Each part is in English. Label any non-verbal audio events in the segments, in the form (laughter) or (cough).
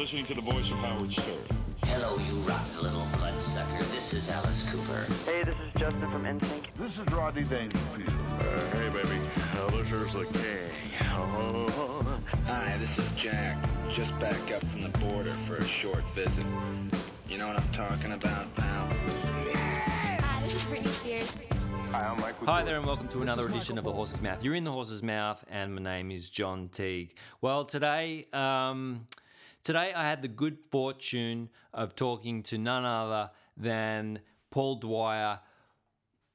listening to the voice of Howard Stern. Hello, you rotten little bloodsucker. This is Alice Cooper. Hey, this is Justin from NSYNC. This is Rodney Dangerfield. Uh, hey, baby. Uh, this is the king. Oh. Hi, this is Jack. Just back up from the border for a short visit. You know what I'm talking about, pal? Hi, this is Britney Spears. Hi, I'm Michael. Hi there, and welcome to another edition of The Horse's Mouth. You're in The Horse's Mouth, and my name is John Teague. Well, today, um, today I had the good fortune of talking to none other than Paul Dwyer,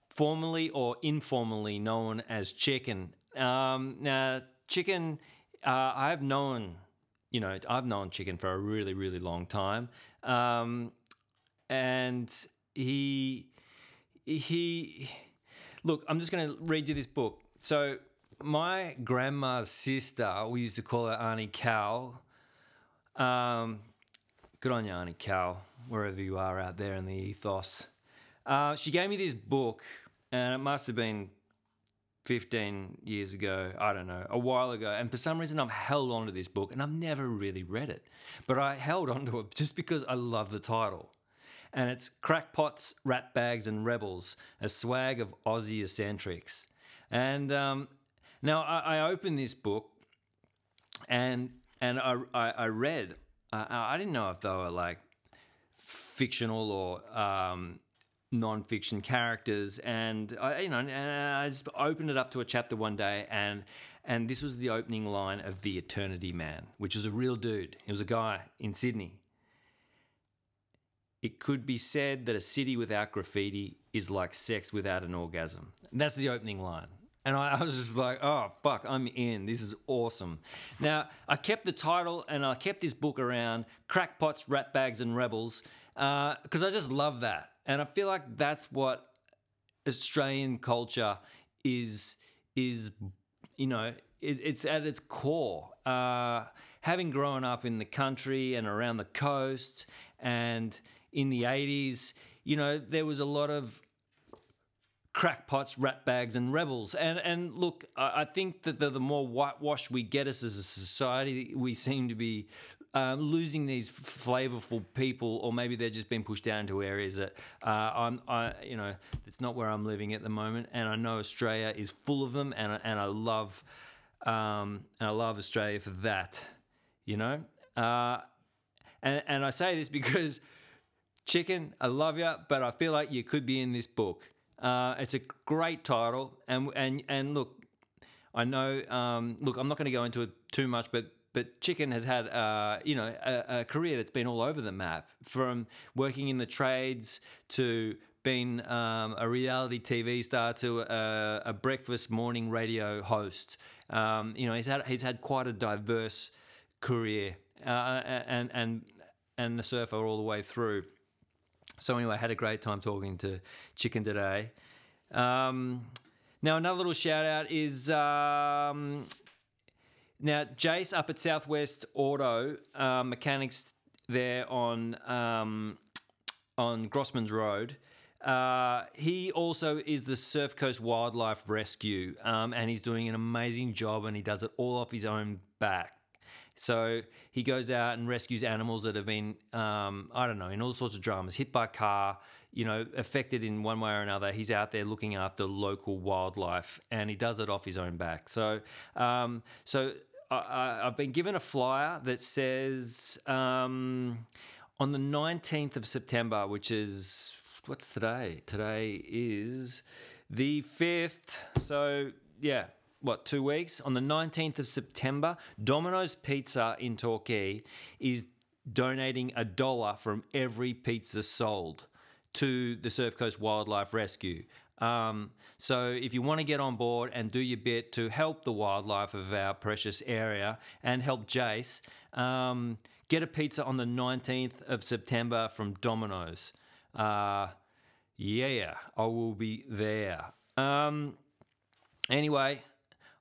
formally or informally known as Chicken. Um, now, Chicken, uh, I've known, you know, I've known Chicken for a really, really long time, um, and he he look i'm just going to read you this book so my grandma's sister we used to call her auntie cal um, good on you auntie cal wherever you are out there in the ethos. Uh, she gave me this book and it must have been 15 years ago i don't know a while ago and for some reason i've held on to this book and i've never really read it. But i held on to it just because i love the title. And it's crackpots, rat bags, and rebels, a swag of Aussie eccentrics. And um, now I, I opened this book, and and I I, I read. Uh, I didn't know if they were like fictional or um, non-fiction characters, and I you know and I just opened it up to a chapter one day, and and this was the opening line of the Eternity Man, which is a real dude. He was a guy in Sydney. It could be said that a city without graffiti is like sex without an orgasm. And that's the opening line. And I, (laughs) I, was just like, oh, fuck, I'm in. This is awesome. Now, I kept the title and I kept this book around Crackpots, Rat Bags, and Rebels because uh, I just love that. And I feel like that's what Australian culture is, is you know, it, it's at its core. Uh, having grown up in the country and around the coast and in the 80s, you know, there was a lot of crackpots, rat bags, and rebels. And and look, I think that the, the more whitewashed we get us as a society, we seem to be um, losing these flavorful people, or maybe they're just being pushed down to areas that uh, I'm, I, you know, it's not where I'm living at the moment. And I know Australia is full of them, and and I love, um, and I love Australia for that, you know. Uh, and and I say this (laughs) because Chicken, I love you, but I feel like you could be in this book. Uh, it's a great title, and and and look, I know. Um, look, I'm not going to go into it too much, but but Chicken has had uh, you know a, a, career that's been all over the map, from working in the trades to being um, a reality TV star to a, a breakfast morning radio host. Um, you know, he's had he's had quite a diverse career, uh, and and and the surfer all the way through. So anyway, I had a great time talking to Chicken today. Um, now another little shout out is um, now Jace up at Southwest Auto uh, Mechanics there on um, on Grossman's Road. Uh, he also is the Surf Coast Wildlife Rescue, um, and he's doing an amazing job, and he does it all off his own back. So he goes out and rescues animals that have been, um, I don't know, in all sorts of dramas, hit by car, you know, affected in one way or another. He's out there looking after local wildlife, and he does it off his own back. So, um, so I, have been given a flyer that says um, on the 19th of September, which is what's today? Today is the 5th. So, yeah, what two weeks on the 19th of September, Domino's Pizza in Torquay is donating a dollar from every pizza sold to the Surf Coast Wildlife Rescue. Um, so if you want to get on board and do your bit to help the wildlife of our precious area and help Jace, um, get a pizza on the 19th of September from Domino's. Uh, yeah, I will be there. Um, anyway,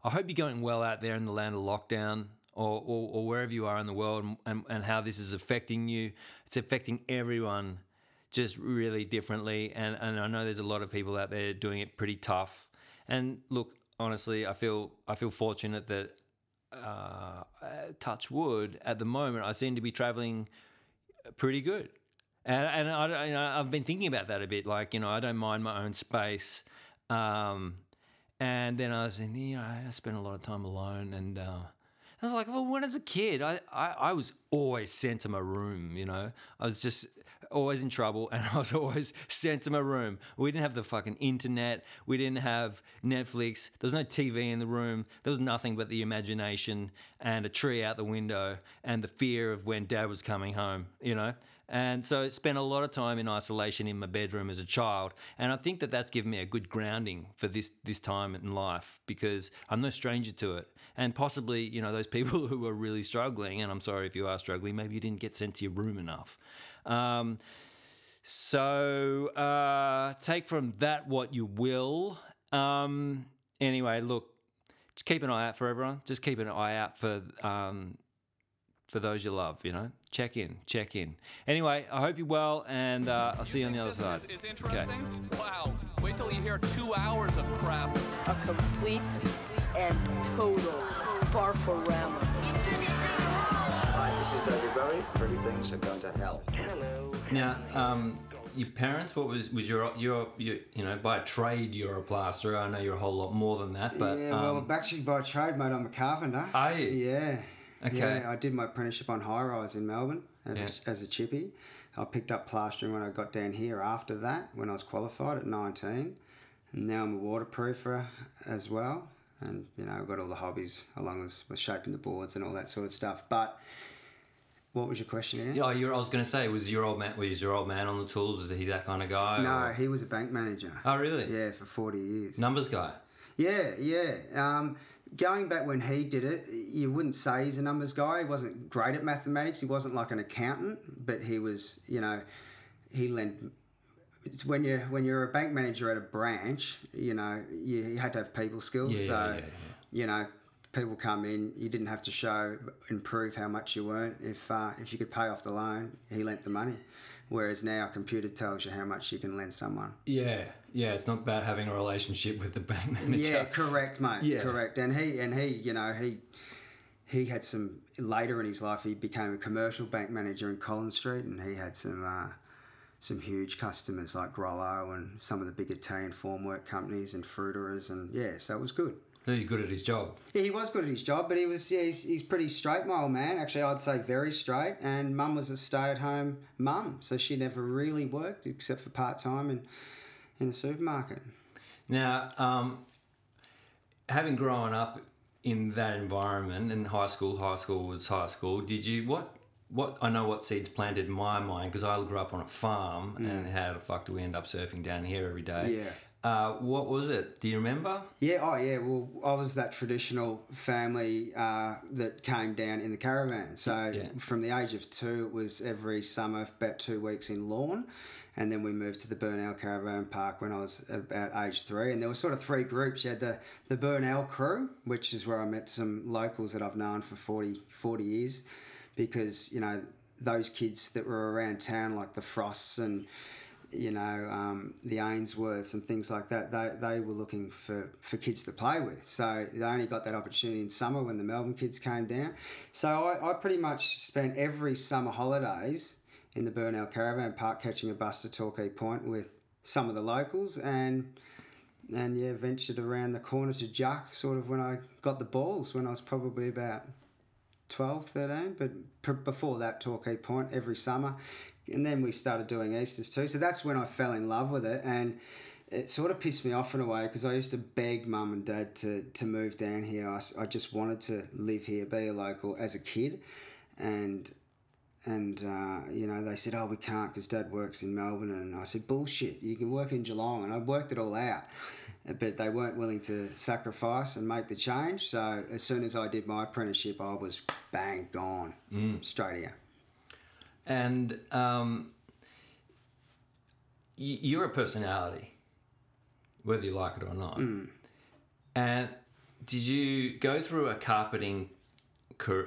I hope you're going well out there in the land of lockdown or, or, or wherever you are in the world and, and, and, how this is affecting you. It's affecting everyone just really differently. And, and I know there's a lot of people out there doing it pretty tough. And look, honestly, I feel I feel fortunate that uh, touch wood, at the moment, I seem to be traveling pretty good. And, and I, you know, I've been thinking about that a bit. Like, you know, I don't mind my own space. Um, and then I was in, you know, I spent a lot of time alone. And uh, I was like, well, when I was a kid, I, I, I was always sent to my room, you know? I was just always in trouble (laughs) and I was always sent to my room. We didn't have the fucking internet. We didn't have Netflix. There was no TV in the room. There was nothing but the imagination and a tree out the window and the fear of when dad was coming home, you know? And so I spent a lot of time in isolation in my bedroom as a child. And I think that that's given me a good grounding for this, this time in life because I'm no stranger to it. And possibly, you know, those people (laughs) who are really struggling, and I'm sorry if you are struggling, maybe you didn't get sent to your room enough. Um, so uh, take from that what you will. Um, anyway, look, just keep an eye out for everyone. Just keep an eye out for um, for those you love. You know, check in, check in. Anyway, I hope you're well, and uh, I'll see you on the other side. Is, is interesting? Wow. Wait till you hear two hours of crap. a complete and total farforama. Hi, this is David Bowie. Pretty things are going to hell. Hello. Now, um, your parents, what was was your your you you know by trade you're a plasterer. I know you're a whole lot more than that, but yeah, well, um, actually by trade, mate, I'm a carpenter. Are you? Yeah. Okay. Yeah, I did my apprenticeship on high rise in Melbourne as, Yeah. a, as a chippy. I picked up plastering when I got down here after that, when I was qualified at 19. And now I'm a waterproofer as well. And, you know, I've got all the hobbies along with, with shaping the boards and all that sort of stuff. But what was your question again? yeah, you're, I was going to say, was your old man was your old man on the tools? Was he that kind of guy? No, or- he was a bank manager. Oh, really? Yeah, for 40 years. Numbers guy. Yeah, yeah. Um, going back when he did it, you wouldn't say he's a numbers guy. He wasn't great at mathematics. He wasn't like an accountant, but he was, you know, he lent. It's when you're when you're a bank manager at a branch, you know, you, you had to have people skills. Yeah, so, yeah, yeah. you know, people come in. You didn't have to show and prove how much you earned. If uh, if you could pay off the loan, he lent the money. Whereas now, a computer tells you how much you can lend someone. Yeah, yeah. It's not about having a relationship with the bank (laughs) manager. Yeah, correct, mate. Yeah. Correct. And he and he, you know, he he had some later in his life. He became a commercial bank manager in Collins Street, and he had some uh, some huge customers like Grollo and some of the big Italian formwork companies and fruiterers, and yeah, so it was good. He's good at his job. Yeah, he was good at his job, but he was yeah, he's, he's pretty straight, my old man. Actually, I'd say very straight. And mum was a stay-at-home mum, so she never really worked except for part time and in a supermarket. Now, um, having grown up in that environment in high school, high school was high school. Did you what? What I know what seeds planted in my mind because I grew up on a farm and how the fuck do we end up surfing down here every day? Yeah. Uh, what was it? Do you remember? Yeah, oh yeah. Well, I was that traditional family uh, that came down in the caravan. So Yeah. from the age of two, it was every summer about two weeks in Lorne, and then we moved to the Bernell Caravan Park when I was about age three. And there were sort of three groups. You had the the Bernell crew, which is where I met some locals that I've known for 40, 40 years, because you know those kids that were around town like the Frosts and you know, um, the Ainsworths and things like that, they, they were looking for, for kids to play with. So they only got that opportunity in summer when the Melbourne kids came down. So I, I pretty much spent every summer holidays in the Bernell Caravan Park catching a bus to Torquay Point with some of the locals and and yeah, ventured around the corner to Juc sort of when I got the balls when I was probably about 12, 13, but pr- before that, Torquay Point every summer. And then we started doing Easters too. So that's when I fell in love with it. And it sort of pissed me off in a way because I used to beg mum and dad to, to move down here. I, I just wanted to live here, be a local as a kid. And and uh, you know they said, "Oh, we can't because Dad works in Melbourne." And I said, "Bullshit! You can work in Geelong." And I worked it all out, but they weren't willing to sacrifice and make the change. So as soon as I did my apprenticeship, I was bang gone straight here. And um, y- you're a personality, whether you like it or not. And did you go through a carpeting car-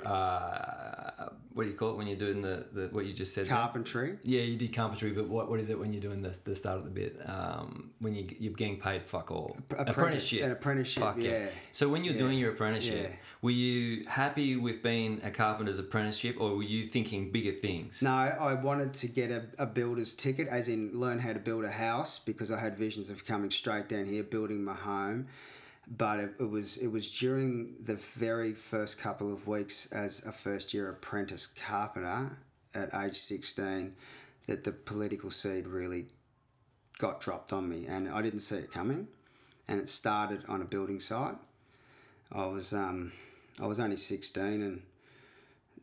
uh, what do you call it when you're doing the, the what you just said? there? Carpentry. Yeah, you did carpentry, but what, what is it when you're doing the, the start of the bit? Um, when you, you're getting paid fuck all. Apprentice- an apprenticeship, Fuck yeah. So when you're Yeah, doing your apprenticeship, yeah. were you happy with being a carpenter's apprenticeship or were you thinking bigger things? No, I wanted to get a, a builder's ticket, as in learn how to build a house, because I had visions of coming straight down here, building my home. But it, it was it was during the very first couple of weeks as a first year apprentice carpenter at age sixteen that the political seed really got dropped on me, and I didn't see it coming. And it started on a building site. I was um, I was only sixteen, and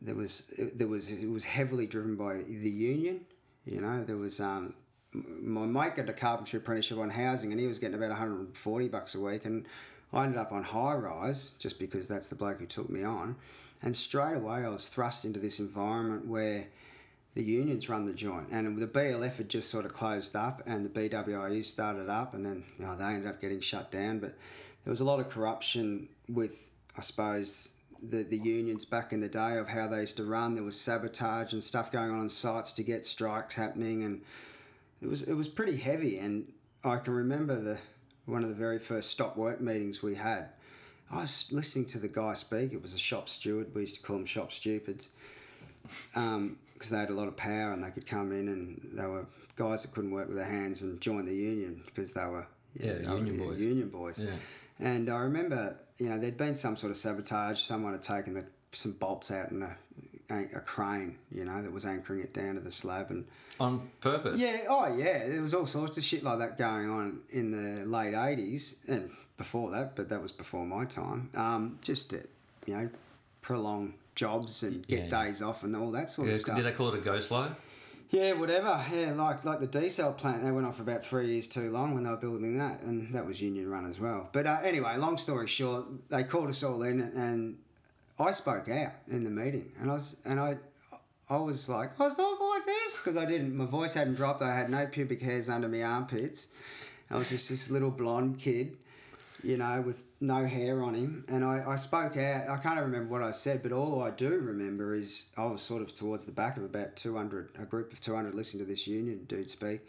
there was there was it was heavily driven by the union. You know, there was um, my mate got a carpentry apprenticeship on housing, and he was getting about one hundred and forty bucks a week, and I ended up on high rise just because that's the bloke who took me on, and straight away I was thrust into this environment where the unions run the joint, and the BLF had just sort of closed up, and the BWIU started up, and then you know, they ended up getting shut down. But there was a lot of corruption with, I suppose, the the unions back in the day of how they used to run. There was sabotage and stuff going on on sites to get strikes happening, and it was it was pretty heavy. And I can remember the one of the very first stop work meetings we had. I was listening to the guy speak. It was a shop steward. We used to call them shop stupids because um, they had a lot of power and they could come in and they were guys that couldn't work with their hands and join the union because they were Yeah, they were union boys. Union boys. Yeah. And I remember, you know, there'd been some sort of sabotage. Someone had taken the, some bolts out in a, uh, a crane, you know, that was anchoring it down to the slab and On purpose? yeah, oh yeah, there was all sorts of shit like that going on in the late eighties and before that, but that was before my time. Um, just to, you know, prolong jobs and get Yeah, days off and all that sort Yeah, of stuff. Did they call it a ghost slow? Yeah, whatever. Yeah, like like the desal plant, they went on for about three years too long when they were building that, and that was union run as well. But uh, anyway, long story short, they called us all in, and I spoke out in the meeting, and I was and I. I was like, I was talking like this because I didn't. My voice hadn't dropped. I had no pubic hairs under my armpits. I was just this little blonde kid, you know, with no hair on him. And I, I spoke out. I can't remember what I said, but all I do remember is I was sort of towards the back of about 200, a group of 200 listening to this union dude speak.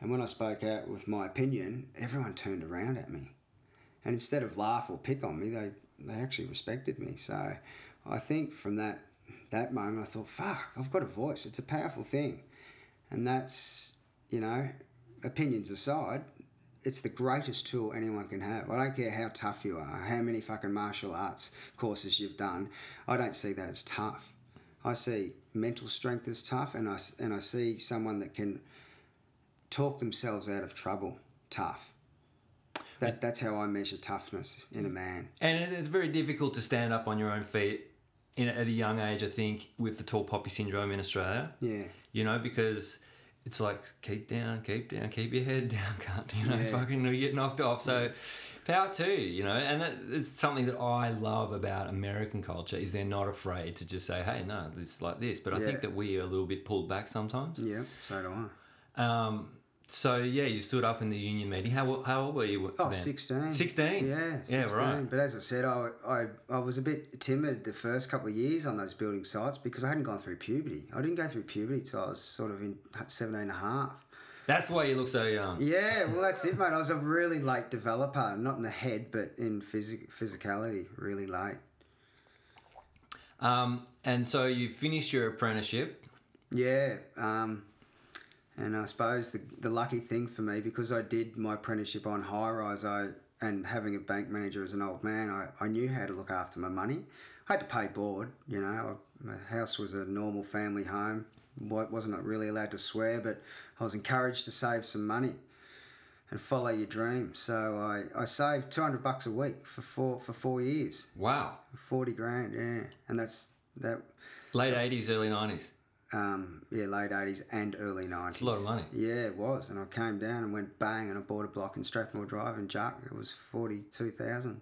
And when I spoke out with my opinion, everyone turned around at me. And instead of laugh or pick on me, they, they actually respected me. So I think from that, that moment, I thought, fuck, I've got a voice. It's a powerful thing. And that's, you know, opinions aside, it's the greatest tool anyone can have. I don't care how tough you are, how many fucking martial arts courses you've done. I don't see that as tough. I see mental strength as tough, and I, and I see someone that can talk themselves out of trouble tough. That, that's how I measure toughness in a man. And it's very difficult to stand up on your own feet in, at a young age, I think, with the tall poppy syndrome in Australia. Yeah. You know, because it's like, keep down, keep down, keep your head (laughs) down, can't you know, Yeah. fucking you get knocked off. So, power too, you know, and that, it's something that I love about American culture is they're not afraid to just say, hey, no, it's like this. But I think that we are a little bit pulled back sometimes. Yeah, so do I. Um, so yeah, you stood up in the union meeting. How how old were you? Oh, then? 16. 16? Yeah, 16. Yeah, right. But as I said, I, I, I was a bit timid the first couple of years on those building sites because I hadn't gone through puberty. I didn't go through puberty till I was sort of in 17 and a half. That's why you look so young. Yeah, (laughs) well, that's it, mate. I was a really late developer, not in the head, but in physic- physicality, really late. Um, and so you finished your apprenticeship. Yeah, um, and I suppose the, the lucky thing for me because I did my apprenticeship on high rise, I and having a bank manager as an old man, I, I knew how to look after my money. I had to pay board, you know. My house was a normal family home. wa- wasn't really allowed to swear, but I was encouraged to save some money and follow your dream. So I, I saved two hundred bucks a week for four for four years, Wow. forty grand, yeah, and that's that. Late 80s, early 90s. Um, yeah, late eighties and early nineties. a lot of money. Yeah, it was, and I came down and went bang, and I bought a block in Strathmore Drive in Juc. It was forty two thousand,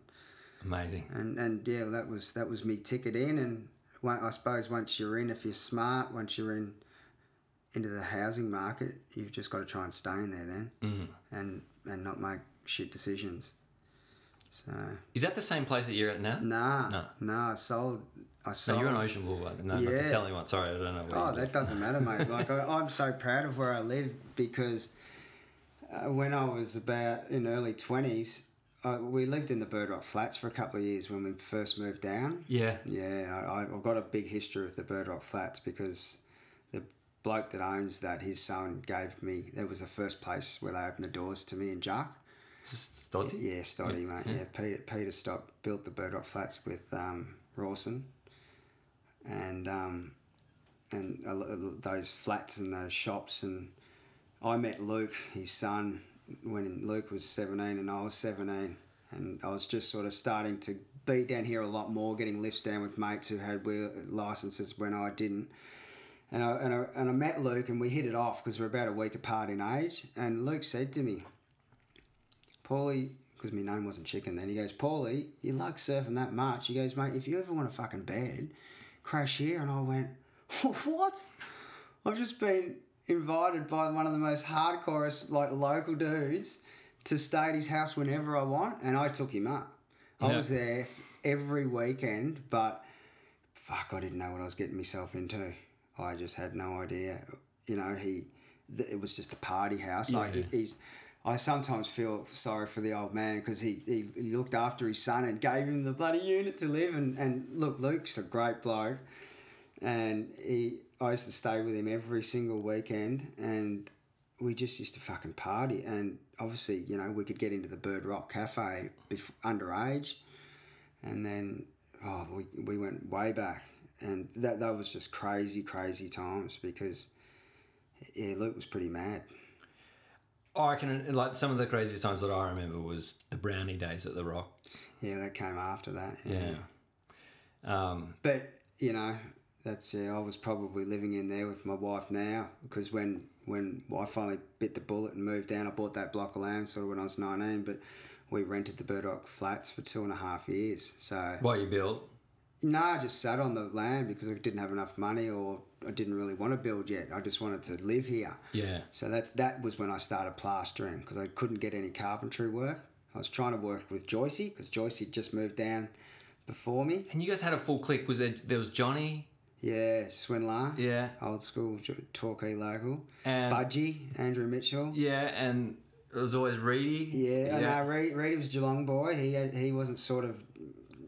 Amazing. and and yeah, that was that was me ticket in, and one- I suppose once you're in, if you're smart, once you're in into the housing market, you've just got to try and stay in there then, Mm. and and not make shit decisions. So Is that the same place that you're at now? nah, No. nah. I sold. I No, you're on Ocean Boulevard. No, not to Yeah. tell anyone. Sorry, I don't know where Oh, you that live. doesn't matter, mate. (laughs) Like I, I'm so proud of where I live because uh, when I was about in early twenties, uh, we lived in the Bird Rock Flats for a couple of years when we first moved down. Yeah. Yeah, I, I've got a big history with the Bird Rock Flats because the bloke that owns that, his son gave me. That was the first place where they opened the doors to me and Jack. Stodgy? Yeah, Stoddy, mate. Yeah, Peter Peter Stott built the Bird Rock Flats with um, Rawson, and um, and those flats and those shops. And I met Luke, his son, when Luke was seventeen and I was seventeen, and I was just sort of starting to be down here a lot more, getting lifts down with mates who had wheel licenses when I didn't. And I, and, I, and I met Luke and we hit it off because we're about a week apart in age. And Luke said to me, Paulie, because my name wasn't Chicken then, he goes, Paulie, you like surfing that much? He goes, mate, if you ever want a fucking bed, crash here. And I went, (laughs) what? I've just been invited by one of the most hardcore, like, local dudes to stay at his house whenever I want. And I took him up. I Yeah. was there every weekend, but fuck, I didn't know what I was getting myself into. I just had no idea. You know, he, th- it was just a party house. Like Yeah. he's, I sometimes feel sorry for the old man because he, he, looked after his son and gave him the bloody unit to live. And, and look, Luke's a great bloke, and he, I used to stay with him every single weekend, and we just used to fucking party. And obviously, you know, we could get into the Bird Rock Cafe bef- underage, and then oh, we, we went way back, and that that was just crazy, crazy times because yeah, Luke was pretty mad. I reckon, like, some of the craziest times that I remember was the brownie days at the Rock. Yeah, that came after that. Yeah. Um, But you know, that's yeah. I was probably living in there with my wife now because when when I finally bit the bullet and moved down, I bought that block of land sort of when I was nineteen. But we rented the Bird Rock Flats for two and a half years. So what you built? no, I just sat on the land because I didn't have enough money or I didn't really want to build yet. I just wanted to live here. Yeah. So that's that was when I started plastering because I couldn't get any carpentry work. I was trying to work with Joycey because Joycey just moved down before me. And you guys had a full clique. Was there? There was Johnny. Yeah, Swinlar. Yeah. Old school Torquay local. And Budgie, Andrew Mitchell. yeah, and it was always Reedy. Yeah, yeah. no, Reedy, Reedy was Geelong boy. He had, he wasn't sort of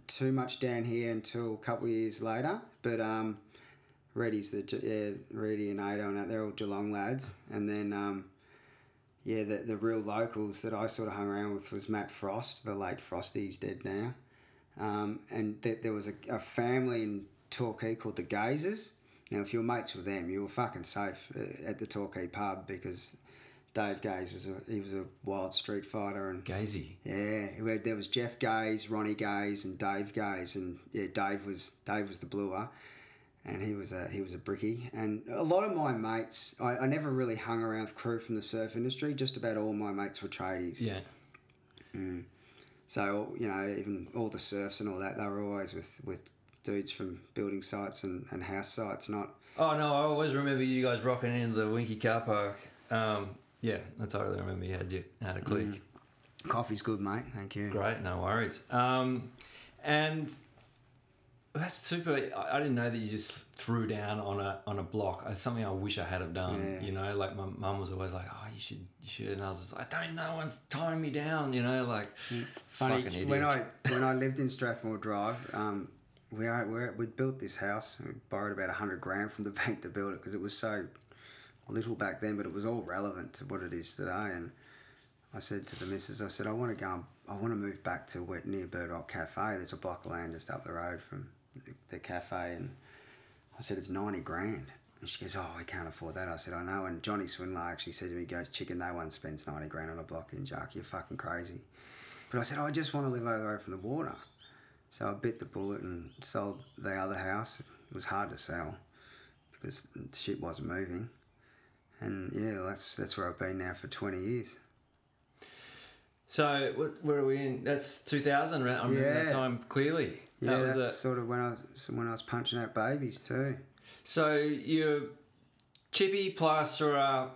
too much down here until a couple of years later. But um, Reedy's the yeah, Reedy and Ado and that they're all Geelong lads. And then um, yeah, the the real locals that I sort of hung around with was Matt Frost, the late Frosty. He's dead now. Um, and th- there was a, a family in Torquay called the Gazers. Now, if you're mates with them, you were fucking safe uh, at the Torquay pub because Dave Gaze was a he was a wild street fighter and Gazy. yeah, there was Jeff Gaze, Ronnie Gaze, and Dave Gaze, and yeah, Dave was Dave was the bluer, and he was a he was a bricky. And a lot of my mates, I, I never really hung around with crew from the surf industry. Just about all my mates were tradies. Yeah. So you know, even all the surfs and all that, they were always with with dudes from building sites and, and house sites, not Oh no, I always remember you guys rocking into the Winki car park. Um, yeah, that's I totally remember you had you had a clique. coffee's good, mate. Thank you. Great, no worries. Um, and that's super. I, I didn't know that you just threw down on a on a block. It's something I wish I had have done. Yeah. You know, like my mum was always like, "Oh, you should, you should," and I was just like, "I don't know, one's tying me down." You know, like Funny, idiot. when I when I lived in Strathmore Drive, um, we are, we we built this house. We borrowed about a hundred grand from the (laughs) bank to build it because it was so little back then, but it was all relevant to what it is today. And I said to the missus, I said, I want to go. I want to move back to where, near Bird Rock Cafe. There's a block of land just up the road from the, the cafe, and I said it's ninety grand. And she goes, Oh, we can't afford that. I said, I know. And Johnny Swinlar actually said to me, he goes, Chicken, no one spends 90 grand on a block in Juc. You're fucking crazy. But I said, oh, I just want to live over the road from the water. So I bit the bullet and sold the other house. It was hard to sell because shit wasn't moving. And yeah, that's that's where I've been now for 20 years. so where are we in? That's two thousand. right? I remember that time clearly. Yeah, that that's sort of when I was, when I was punching out babies too. so you're chippy plasterer,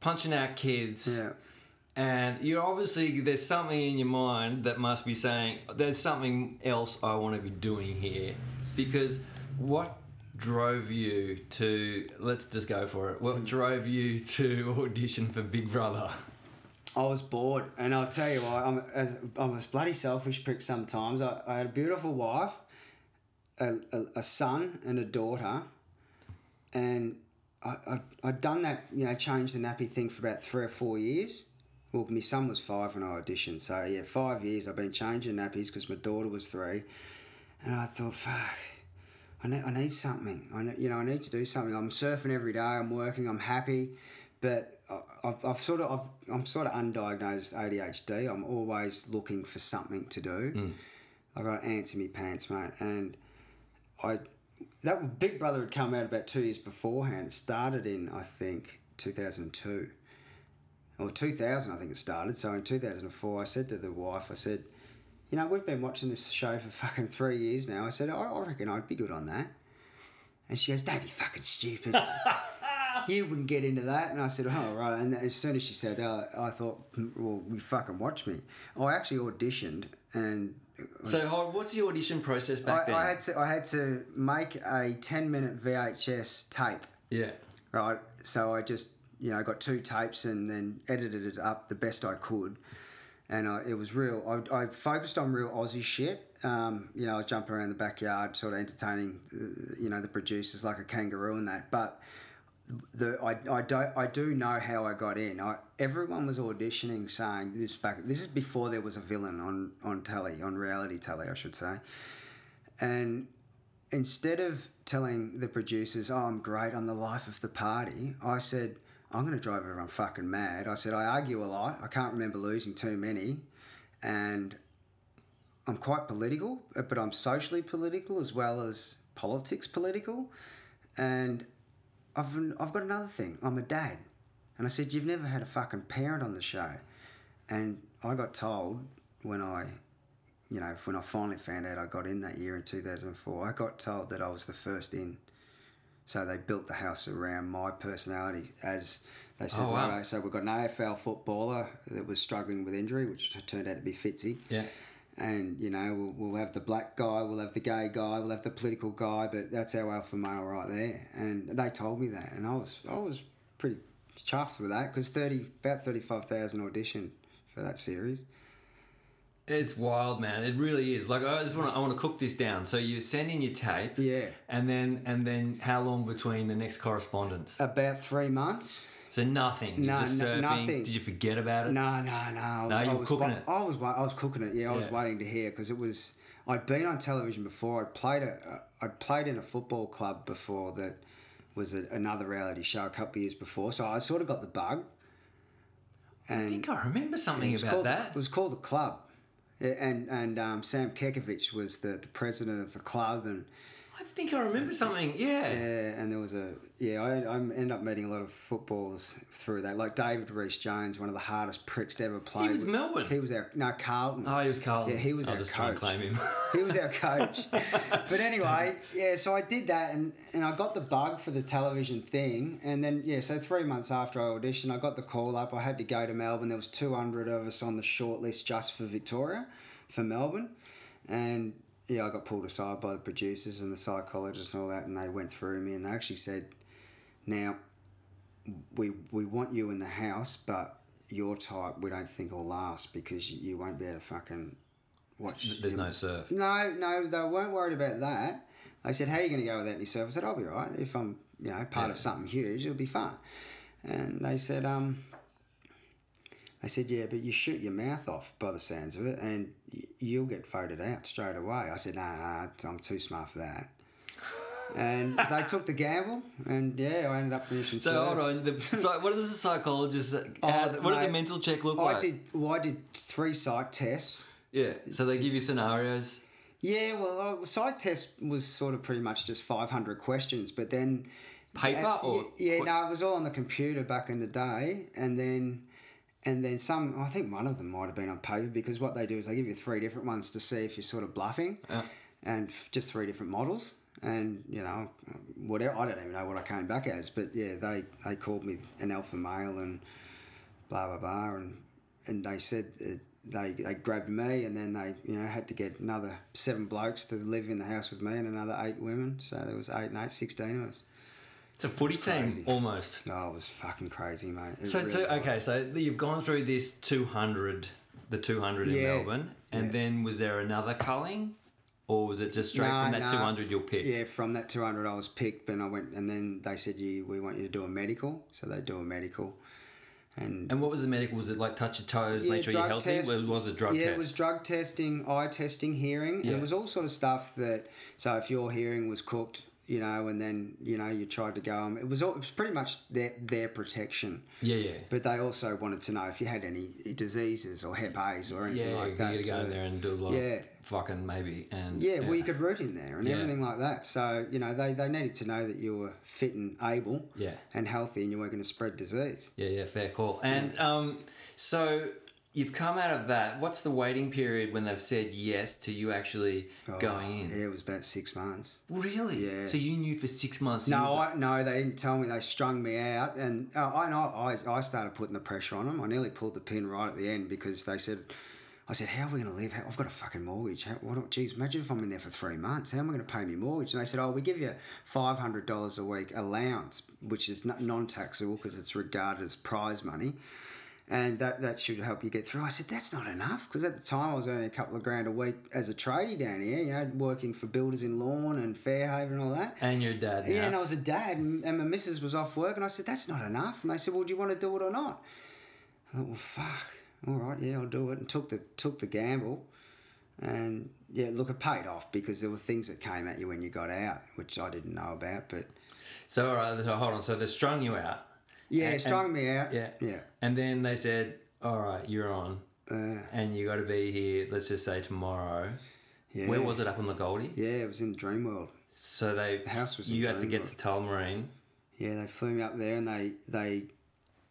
punching out kids. Yeah. and you're obviously there's something in your mind that must be saying there's something else I want to be doing here, because what drove you to let's just go for it. What hmm. drove you to (laughs) audition for Big Brother? I was bored, and I'll tell you why. I'm, as, I'm a bloody selfish prick sometimes. I, I had a beautiful wife, a, a, a son, and a daughter, and I, I, I'd done that, you know, changed the nappy thing for about three or four years. Well, my son was five when I auditioned, so yeah, five years I've been changing nappies because my daughter was three, and I thought, fuck, I need, I need something. I you know I need to do something. I'm surfing every day. I'm working. I'm happy, but I've, I've sort of I've, I'm sort of undiagnosed ADHD. I'm always looking for something to do. Hmm. I've got ants in my pants, mate, and I that Big Brother had come out about two years beforehand. It started in I think 2002 or 2000, I think it started. So in 2004, I said to the wife, I said, you know, we've been watching this show for fucking three years now. I said, I, I reckon I'd be good on that. And she goes, don't be fucking stupid. (laughs) you wouldn't get into that. And I said, oh, right. And as soon as she said that, I thought, "Hmm, well, you fucking watch me. I actually auditioned and So, what's the audition process back I, then? I had to I had to make a ten minute VHS tape, yeah. right? So I just you know got two tapes and then edited it up the best I could, and I, it was real. I, I focused on real Aussie shit. Um, you know, I was jumping around the backyard, sort of entertaining, uh, you know, the producers like a kangaroo and that. But the I, I don't I do know how I got in. I, everyone was auditioning saying this back. This is before there was a villain on on telly on reality telly, I should say. And instead of telling the producers, "Oh, I'm great, I'm the life of the party," I said, "I'm going to drive everyone fucking mad." I said, "I argue a lot. I can't remember losing too many, and I'm quite political, but I'm socially political as well as politics political, and." I've, I've got another thing. I'm a dad. And I said, You've never had a fucking parent on the show. And I got told when I, you know, when I finally found out I got in that year in 2004, I got told that I was the first in. So they built the house around my personality as they said, Oh, wow. righto, so we've got an AFL footballer that was struggling with injury, which turned out to be Fitzy Yeah. And you know we'll, we'll have the black guy, we'll have the gay guy, we'll have the political guy, but that's our alpha male right there. And they told me that, and I was I was pretty chuffed with that because thirty about thirty five thousand audition for that series. It's wild, man. It really is. Like I just want to, I want to cook this down. So you send in your tape, Yeah, and then and then how long between the next correspondence? about three months. So nothing. No, just no- nothing. Did you forget about it? No, no, no. I was, No, you I were was cooking it. I was wa- I was cooking it. Yeah, I was waiting to hear because it was. I'd been on television before. I'd played a. uh, I'd played in a football club before that was a, another reality show a couple of years before. So I sort of got the bug. And I think I remember something about called that. It was called the club, and and um, Sam Kekovich was the, the president of the club, and I think I remember something. Yeah. yeah, and there was a yeah. I, I ended up meeting a lot of footballers through that, like David Rhys-Jones, one of the hardest pricks to ever play. He was with- Melbourne. He was our no Carlton. Oh, he was Carlton. Yeah, he was I'll our just try and coach. claim him. (laughs) he was our coach. (laughs) but anyway, yeah, so I did that and, and I got the bug for the television thing. And then, yeah, so three months after I auditioned, I got the call up. I had to go to Melbourne. There was 200 of us on the short list just for Victoria, for Melbourne. And yeah, I got pulled aside by the producers and the psychologists and all that. And they went through me and they actually said, now, we, we want you in the house, but your type we don't think will last because you, won't be able to fucking watch. There's your- no surf. no, no, they weren't worried about that. They said, "How are you going to go without any surf?" I said, "I'll be all right if I'm, you know, part of something huge. It'll be fun." And they said, "Um, they said, yeah, but you shoot your mouth off by the sounds of it, and you'll get voted out straight away." I said, "No, no, no I'm too smart for that." And (laughs) they took the gamble, and yeah, I ended up finishing. So third. hold on. The, so what does the psychologist? Oh, how- what does the mental check look I like? did. Well, I did three psych tests. Yeah. So they give you scenarios. Yeah, well, uh, psych test was sort of pretty much just 500 questions, but then. Paper uh, or Yeah, que- no, it was all on the computer back in the day, and then. And then some, I think one of them might have been on paper because what they do is they give you three different ones to see if you're sort of bluffing, Yeah. and just three different models, and you know, whatever. I don't even know what I came back as, but yeah, they they called me an alpha male and blah blah blah, and and they said uh, they they grabbed me, and then they you know had to get another seven blokes to live in the house with me, and another eight women. So there was eight and eight, 16 of us. It's a footy team crazy. almost. Oh, it was fucking crazy, mate. It So, really so was. okay, so you've gone through this 200, the 200 in Melbourne, and yeah. then was there another culling, or was it just straight No, from that no, 200 you'll pick? Yeah, from that 200 I was picked, and I went, and then they said, "You, we want you to do a medical." So they do a medical, and And what was the medical? Was it like touch your toes, make sure you're healthy? test. Was, was it drug yeah, test? it was drug testing, eye testing, hearing, and it was all sort of stuff that. So if your hearing was cooked, you know, and then you know you tried to go, um, it was all, it was pretty much their their protection. yeah, yeah. But they also wanted to know if you had any diseases or Hep A's or anything Yeah, like you that. got to go in there and do a lot Yeah. of fucking maybe and Yeah, well, you could root in there and Yeah. everything like that. So, you know, they, they needed to know that you were fit and able Yeah. and healthy and you weren't going to spread disease. Yeah, yeah, fair call. And um, so you've come out of that. What's the waiting period when they've said yes to you actually going in? Oh, Yeah, it was about six months. Really? Yeah. So you knew for six months? No, I, no, they didn't tell me. They strung me out, and uh, I, I, I started putting the pressure on them. I nearly pulled the pin right at the end because they said, I said, "How are we going to live? How, I've got a fucking mortgage. How, what? Geez, imagine if I'm in there for three months. How am I going to pay my mortgage?" And they said, "Oh, we give you five hundred dollars a week allowance, which is non-taxable because it's regarded as prize money." And that, that should help you get through. I said, that's not enough. Because at the time I was earning a couple of grand a week as a tradie down here, you know, working for builders in Lorne and Fairhaven and all that. And your dad now. Yeah, and I was a dad, and, and my missus was off work, and I said, "That's not enough." And they said, "Well, do you want to do it or not?" I thought, "Well, fuck, all right, yeah, I'll do it." And took the took the gamble, and yeah, look, it paid off because there were things that came at you when you got out, which I didn't know about. But So all right, so hold on. So they strung you out. Yeah, And- strung and- me out. Yeah. yeah, And then they said, "All right, you're on, uh, and you got to be here. Let's just say tomorrow." yeah. Where was it up in the Goldie? Yeah, it was in Dreamworld. So they The house was in you had to get Dreamworld. to Tullamarine. Yeah, they flew me up there, and they they.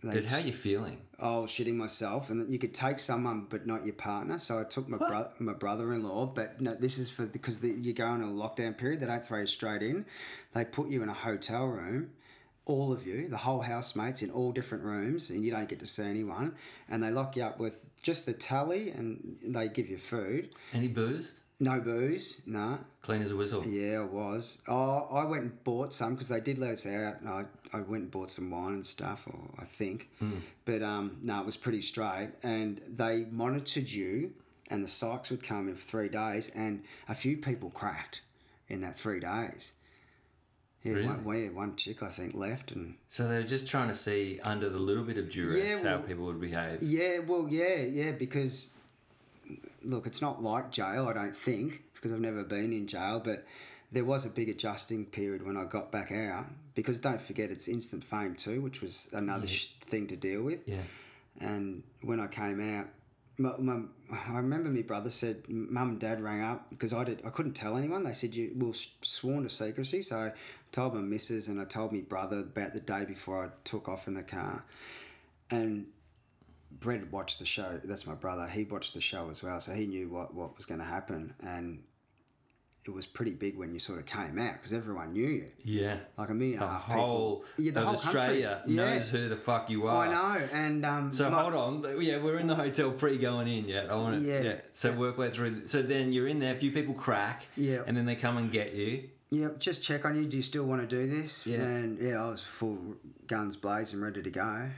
they Dude, how you feeling? Was shitting myself, and you could take someone but not your partner. So I took my brother, my brother-in-law. But no, this is for because the, you go in a lockdown period. They don't throw you straight in. They put you in a hotel room, all of you, the whole housemates, in all different rooms, and you don't get to see anyone. And they lock you up with just the tally, and they give you food. Any booze? No booze, nah. Clean as a whistle. Yeah, I was. Oh, I went and bought some because they did let us out. And I, I went and bought some wine and stuff, or I think. But um, no, it was pretty straight. And they monitored you, and the psychs would come in for three days, and a few people cracked in that three days. Yeah, Really? one, well, yeah, one chick I think left, and So they were just trying to see under the little bit of duress Yeah, how people would behave. Yeah, well, yeah, yeah, because look, it's not like jail, I don't think, because I've never been in jail, but there was a big adjusting period when I got back out, because don't forget it's instant fame too, which was another sh- thing to deal with. Yeah. And when I came out, my, my, I remember my brother said, Mum and Dad rang up because I did. I couldn't tell anyone. They said you were sworn to secrecy. So I told my missus and I told my brother about the day before I took off in the car. And Brett watched the show. That's my brother. He watched the show as well, so he knew what, what was going to happen. And it was pretty big when you sort of came out because everyone knew you. Yeah. Like a million The and a half whole, people. Yeah, the of whole Australia country. Yeah. knows who the fuck you are. I know. And um, So my- hold on, yeah, we're in the hotel pre going in yet. I want to, yeah. Yeah. So work way through. So then you're in there. A few people crack. Yeah. And then they come and get you. Yeah, just check on you. Do you still want to do this? Yeah. And yeah, I was full guns blazing, ready to go.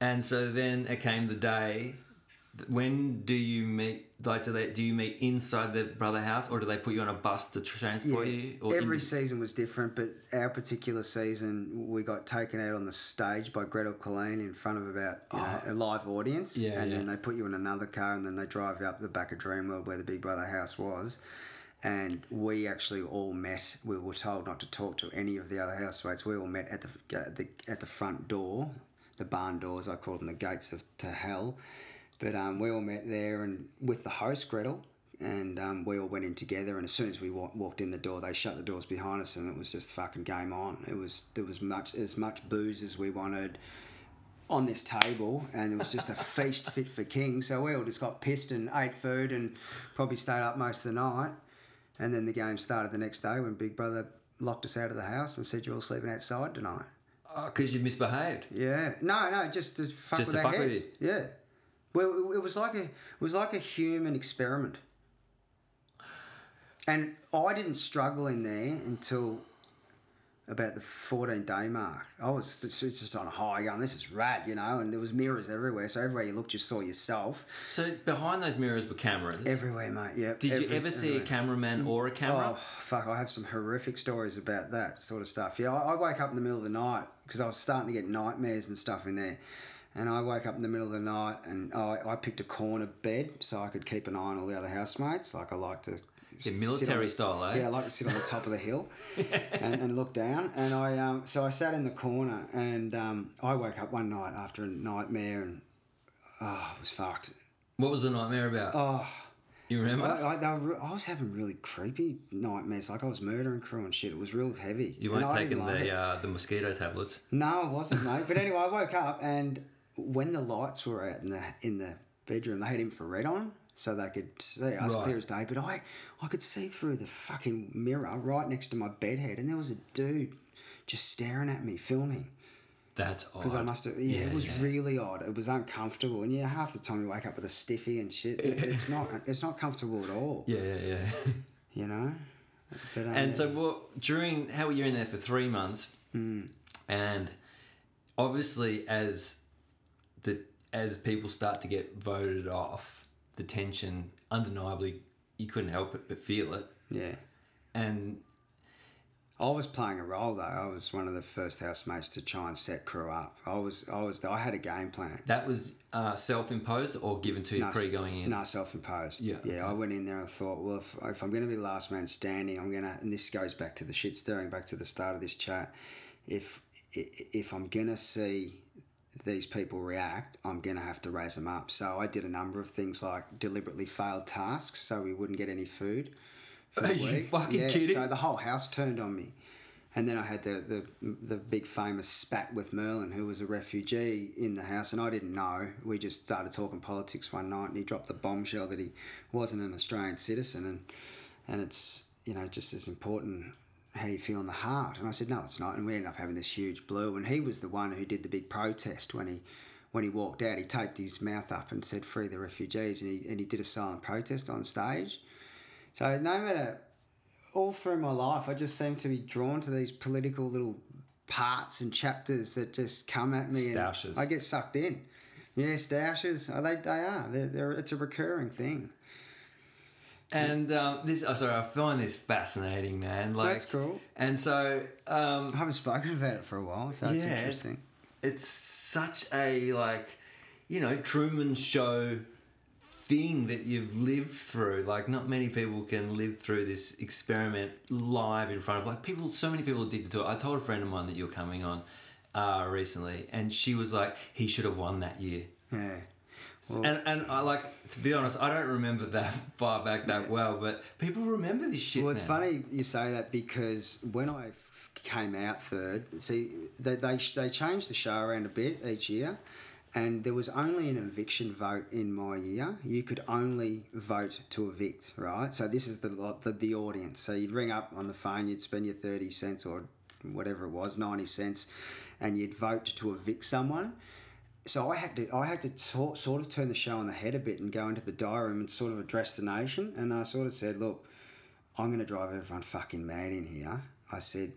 And so then it came the day. When do you meet? Like, do they do you meet inside the brother house, or do they put you on a bus to transport you? Or Every in- season was different, but our particular season, we got taken out on the stage by Gretel Killeen in front of about you know, ah. a live audience. Oh. Yeah, and yeah. then they put you in another car, and then they drive you up the back of Dreamworld where the Big Brother house was. And we actually all met. We were told not to talk to any of the other housemates. We all met at the at the at the front door, the barn doors. I call them the gates of to hell. But um, we all met there and with the host Gretel, and um, we all went in together. And as soon as we wa- walked in the door, they shut the doors behind us, and it was just fucking game on. It was there was much as much booze as we wanted on this table, and it was just a (laughs) feast fit for kings. So we all just got pissed and ate food, and probably stayed up most of the night. And then the game started the next day when Big Brother locked us out of the house and said you're all sleeping outside tonight. because Oh, you misbehaved. Yeah, no, no, just to fuck Just with to our fuck with you. Yeah, Well, it- was like a it was like a human experiment, and I didn't struggle in there until about the 14 day mark. I was it's just on a high going, this is rad, you know, and there was mirrors everywhere, so everywhere you looked, you saw yourself. So behind those mirrors were cameras. Everywhere, mate. Yeah. Did you ever see a cameraman or a camera? Oh fuck! I have some horrific stories about that sort of stuff. Yeah, I, I wake up in the middle of the night because I was starting to get nightmares and stuff in there, and I woke up in the middle of the night and I, I picked a corner bed so I could keep an eye on all the other housemates. Like I like to. Yeah, military the- style, eh? Yeah, I like to sit on the top of the hill (laughs) and, and look down. And I um, so I sat in the corner and um, I woke up one night after a nightmare and oh, I was fucked. What was the nightmare about? Oh, you remember? I, I, were, I was having really creepy nightmares. Like I was murdering crew and shit. It was real heavy. you weren't taking the uh, the mosquito tablets. No, I wasn't, mate. But anyway, I woke up and when the lights were out in the in the bedroom, they had infrared on so they could see us Right. clear as day. But I I could see through the fucking mirror right next to my bed head, and there was a dude just staring at me, filming. That's odd. Because I must have, yeah, it was yeah. really odd. It was uncomfortable, and yeah, half the time you wake up with a stiffy and shit. It, it's (laughs) not, it's not comfortable at all. Yeah, yeah, yeah. You know. But, um, and yeah. so, what during how were you're in there for three months, Hmm. and obviously as the as people start to get voted off, the tension undeniably you couldn't help it but feel it. yeah. And I was playing a role though. I was one of the first housemates to try and set crew up. I was, I was, I had a game plan. that was uh, self-imposed or given to you No, pre going in. No, self-imposed. Yeah, yeah. okay. I went in there and thought, well, if, if I'm going to be the last man standing, I'm going to. And this goes back to the shit stirring, back to the start of this chat. If if I'm going to see these people react, I'm going to have to raise them up. So I did a number of things like deliberately failed tasks, so we wouldn't get any food. For the Are you week. fucking yeah, kidding? So the whole house turned on me. And then I had the, the the big famous spat with Merlin, who was a refugee in the house, and I didn't know. We just started talking politics one night, and he dropped the bombshell that he wasn't an Australian citizen, and and it's you know just as important how you feel in the heart. And I said no, it's not. And we ended up having this huge blue, and he was the one who did the big protest when he when he walked out. He taped his mouth up and said "Free the refugees," and he and he did a silent protest on stage. So no matter all through my life, I just seem to be drawn to these political little parts and chapters that just come at me, Stoushes. and I get sucked in. Yeah, stoushes. Oh, they they are. They're, they're, it's a recurring thing. And um, this, oh, sorry, I find this fascinating, man. Like, That's cool. And so, um, I haven't spoken about it for a while, so it's Yeah. interesting. it's such a like you know truman show thing that you've lived through like not many people can live through this experiment live in front of like people so many people addicted to it i told a friend of mine that you're coming on uh, recently and she was like he should have won that year Yeah. Well, and and I like to be honest, I don't remember that (laughs) far back that well, but people remember this shit. Well, it's man. funny you say that because when I came out third, see, they, they, they changed the show around a bit each year, and there was only an eviction vote in my year. You could only vote to evict, right? So this is the, the, the audience. So you'd ring up on the phone, you'd spend your 30 cents or whatever it was, 90 cents, and you'd vote to evict someone so I had to I had to sort sort of turn the show on the head a bit and go into the diary room and sort of address the nation. And I sort of said, look, I'm going to drive everyone fucking mad in here. I said,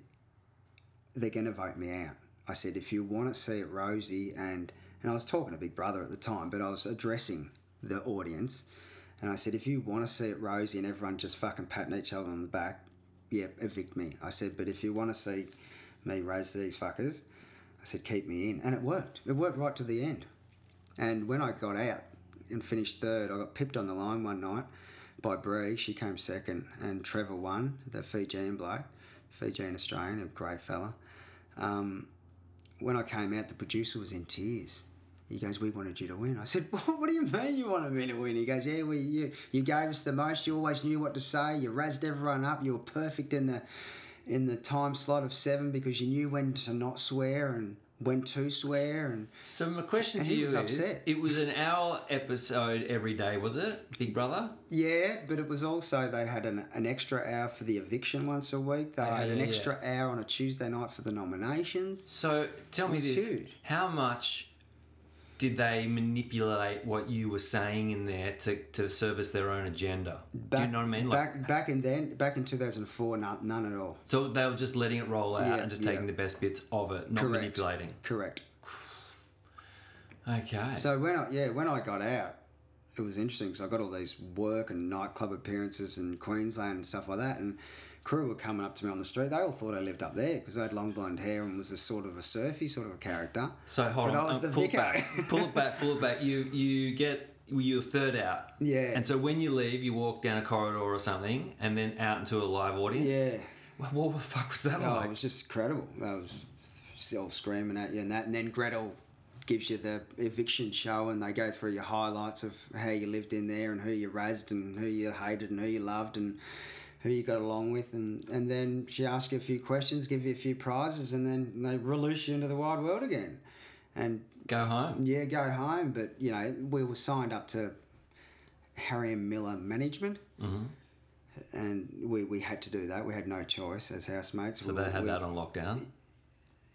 they're going to vote me out. I said, if you want to see it rosy, and and I was talking to Big Brother at the time, but I was addressing the audience, and I said, if you want to see it rosy and everyone just fucking patting each other on the back, yeah, evict me. I said, but if you want to see me raise these fuckers, I said, keep me in. And it worked. It worked right to the end. And when I got out and finished third, I got pipped on the line one night by Bree. She came second. And Trevor won, the Fijian bloke, Fijian Australian, a great fella. Um, when I came out, the producer was in tears. He goes, "We wanted you to win." I said, (laughs) "What, do you mean you wanted me to win?" He goes, "Yeah, we you, you gave us the most. You always knew what to say. You razzed everyone up. You were perfect in the in the time slot of seven because you knew when to not swear and when to swear." And So my question to you is: upset. It was an hour episode every day, was it, Big Brother? yeah, but it was also they had an, an extra hour for the eviction once a week. They had an yeah, extra hour on a Tuesday night for the nominations. So tell me this: huge. How much did they manipulate what you were saying in there to, to service their own agenda? Do you know what I mean? Like, back back in then, back in 2004, none, none at all. so they were just letting it roll out Yeah, and just yeah. taking the best bits of it, not Correct. manipulating. Correct. Okay. So when I yeah when I got out, it was interesting because I got all these work and nightclub appearances in Queensland and stuff like that, and crew were coming up to me on the street. They all thought I lived up there because I had long blonde hair and was a sort of a surfy sort of a character. So hold but on, I was uh, the pull vicar. it back, (laughs) pull it back, pull it back. You you get you're third out. Yeah. And so when you leave, you walk down a corridor or something, and then out into a live audience. Yeah. What, what the fuck was that Oh, like? it was just incredible. I was still screaming at you and that, and then Gretel gives you the eviction show, and they go through your highlights of how you lived in there and who you razzed and who you hated and who you loved and who you got along with, and and then she asks you a few questions, give you a few prizes, and then they release you into the wide world again, and Go home. yeah, go home. But you know, we were signed up to Harry M. Miller Management. Mm-hmm. And we, we had to do that. We had no choice as housemates. So We- they had we- that on lockdown.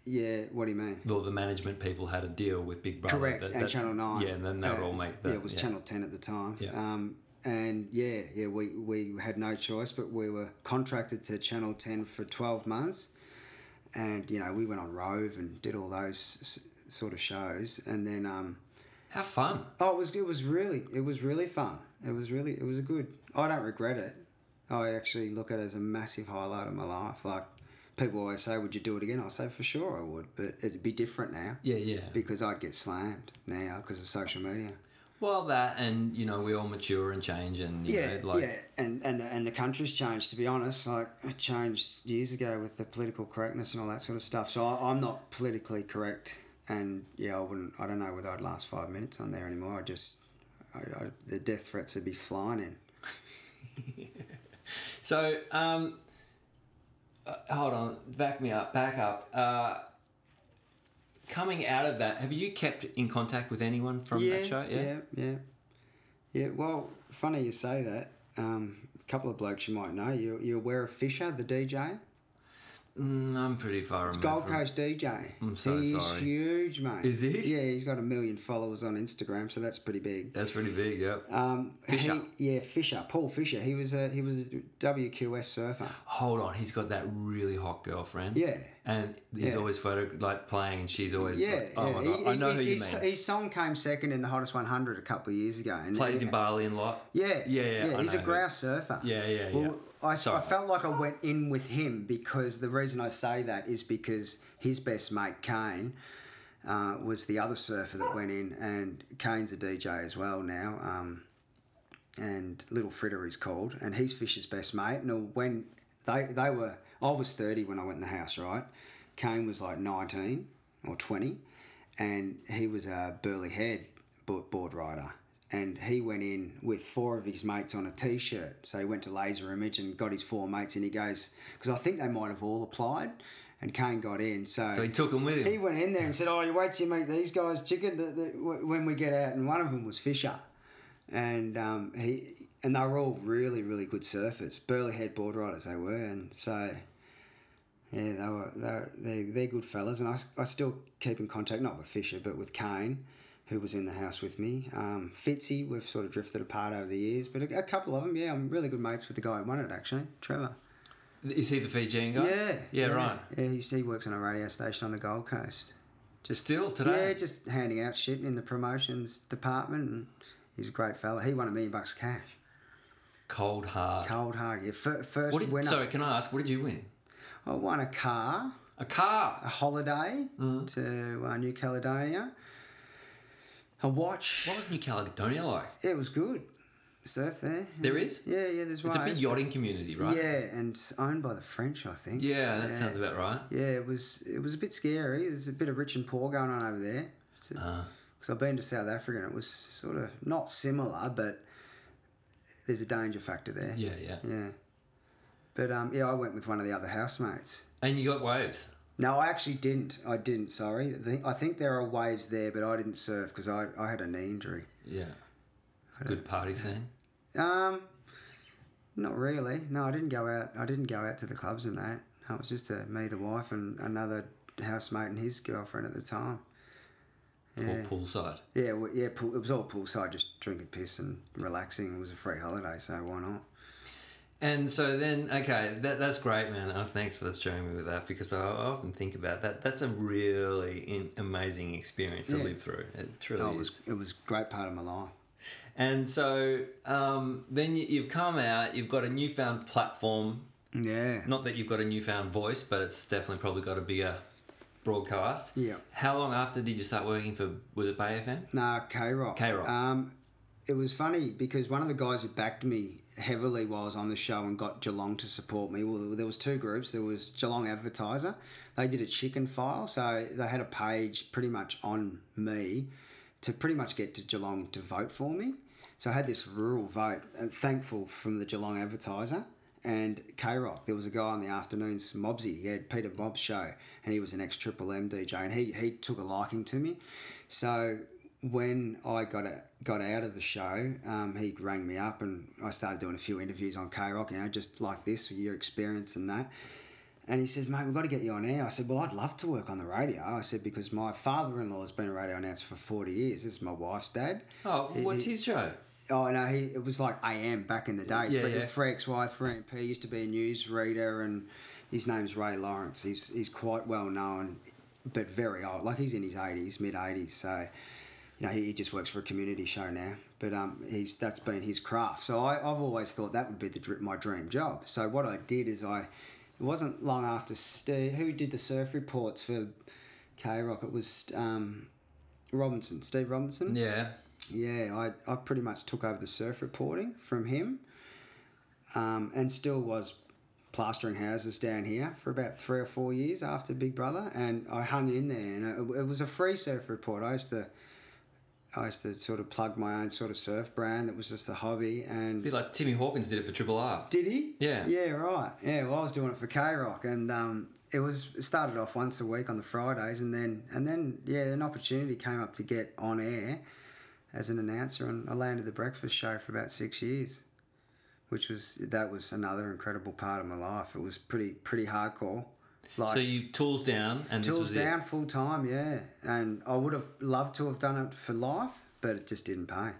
Yeah, what do you mean? Well, the management people had a deal with Big Brother. Correct, that- and that- Channel Nine. Yeah, and then they would Uh, all make the. Yeah, it was Channel Ten at the time. Yeah. Um, and yeah, yeah, we, we had no choice, but we were contracted to Channel Ten for twelve months, and you know we went on Rove and did all those s- sort of shows, and then um, How fun. oh, it was it was really it was really fun. It was really it was a good. I don't regret it. I actually look at it as a massive highlight of my life. Like people always say, "Would you do it again?" I say, "For sure, I would," but it'd be different now. Yeah, yeah. Because I'd get slammed now because of social media. Well, that and you know we all mature and change and you Yeah, know, like yeah, and and the, and the country's changed. To be honest, like it changed years ago with the political correctness and all that sort of stuff. So I, I'm not politically correct, and yeah, I wouldn't. I don't know whether I'd last five minutes on there anymore. I just, I, I, the death threats would be flying in. (laughs) So, um, uh, hold on, back me up, back up. Uh, coming out of that, have you kept in contact with anyone from yeah, that show? yeah, yeah, yeah. Well, funny you say that. Um, a couple of blokes you might know. You you aware of Fisher, the DJ? Mm, I'm pretty far removed. Gold from- Coast DJ. I'm so he's sorry. huge, mate. Is he? Yeah, he's got a million followers on Instagram, so that's pretty big. That's pretty big, yep. Um, Fisher. he- yeah, Fisher, Paul Fisher. He was a he was a WQS surfer. Hold on, he's got that really hot girlfriend. Yeah. And he's Yeah. always photo like playing, and she's always Yeah, like, oh yeah. my He- god, I know who you mean. his song came second in the hottest 100 a couple of years ago. And Plays in Bali a lot. Yeah, yeah, yeah. I he's a grouse surfer. Yeah, yeah, yeah. I Sorry. felt like I went in with him because the reason I say that is because his best mate Kane uh, was the other surfer that went in, and Kane's a DJ as well now. Um, and Little Fritter is called, and he's Fisher's best mate. And when they they were, I was thirty when I went in the house, right? Kane was like nineteen or twenty, and he was a Burleigh Head board rider. And he went in with four of his mates on a t-shirt. So he went to Laser Image and got his four mates, and he goes because I think they might have all applied, and Kane got in. So So he took them with him. he went in there and said, "Oh, you wait till you meet these guys, chicken, the, the, when we get out." And one of them was Fisher, and um, he and they were all really, really good surfers, Burleigh Head board riders they were, and so yeah, they were they were, they're, they're good fellas, and I, I still keep in contact not with Fisher but with Kane, who was in the house with me. Um, Fitzy, we've sort of drifted apart over the years, but a, a couple of them, yeah, I'm really good mates with the guy who won it actually, Trevor. Is he the Fijian guy? Yeah, Yeah, right. Yeah, he's, he works on a radio station on the Gold Coast. Just Still today? Yeah, just handing out shit in the promotions department, and he's a great fella. He won a million bucks cash. Cold hard. Cold hard, yeah. Fir- first What did, winner. sorry, can I ask, what did you win? I won a car, A car. a holiday Mm-hmm. to uh, New Caledonia, a watch. What was New Caledonia like? It was good. Surf there. There is? Yeah, yeah. There's It's a big yachting community, right? Yeah, and it's owned by the French, I think. Yeah, that sounds about right. Yeah, it was it was a bit scary. There's a bit of rich and poor going on over there. Because Ah. I've been to South Africa and it was sort of not similar, but there's a danger factor there. Yeah, yeah. Yeah. But um, yeah, I went with one of the other housemates. And you got waves. No, I actually didn't. I didn't. Sorry. I think, I think there are waves there, but I didn't surf because I, I had a knee injury. Yeah. Good party scene. Um, not really. No, I didn't go out. I didn't go out to the clubs and that. No, it was just uh me, the wife, and another housemate and his girlfriend at the time. Pool, poolside. Yeah, well, yeah, pool, it was all poolside, just drinking piss and relaxing. It was a free holiday, so why not? And so then, okay, that, that's great, man. Oh, thanks for sharing me with that because I, often think about that. That's a really in, amazing experience to Yeah. live through. It truly Oh, it is. was it was a great part of my life. And so um, then you, you've come out, you've got a newfound platform. Yeah. Not that you've got a newfound voice, but it's definitely probably got a bigger broadcast. Yeah. How long after did you start working for, was it Bay FM? Nah, K Rock. K Rock. Um, it was funny because one of the guys who backed me heavily while I was on the show and got Geelong to support me. Well, there was two groups. There was Geelong Advertiser. They did a chicken file, so they had a page pretty much on me to pretty much get to Geelong to vote for me. So I had this rural vote, and thankful from the Geelong Advertiser and K Rock. There was a guy on the afternoons, Mobsy. He had Peter Bob's show, and he was an ex Triple M DJ, and he he took a liking to me. So when I got a, got out of the show, um, he rang me up, and I started doing a few interviews on K Rock, you know, just like this, with your experience and that. And he says, mate, we've got to get you on air. I said, well, I'd love to work on the radio. I said, because my father-in-law has been a radio announcer for 40 years. This is my wife's dad. Oh, He- what's he- his show? Oh no, he it was like AM back in the day. Yeah, yeah. Freak's wife, Frank P, used to be a newsreader, and his name's Ray Lawrence. He's he's quite well known, but very old. Like he's in his eighties, mid eighties. So, you know, he, he just works for a community show now. But um, he's that's been his craft. So I, I've always thought that would be the my dream job. So what I did is I, it wasn't long after Steve, who did the surf reports for K Rock. It was um, Robinson, Steve Robinson. Yeah. Yeah, I, I pretty much took over the surf reporting from him um, and still was plastering houses down here for about three or four years after Big Brother. And I hung in there and it, it was a free surf report. I used to. I used to sort of plug my own sort of surf brand that was just a hobby and bit like Timmy Hawkins did it for Triple R. did he? Yeah. Yeah, right. Yeah, well, I was doing it for K Rock, and um, it was it started off once a week on the Fridays, and then and then yeah, an opportunity came up to get on air as an announcer, and I landed the breakfast show for about six years, which was that was another incredible part of my life. It was pretty pretty hardcore. Like so you tools down and this tools down it. full time, yeah. And I would have loved to have done it for life, but it just didn't pay.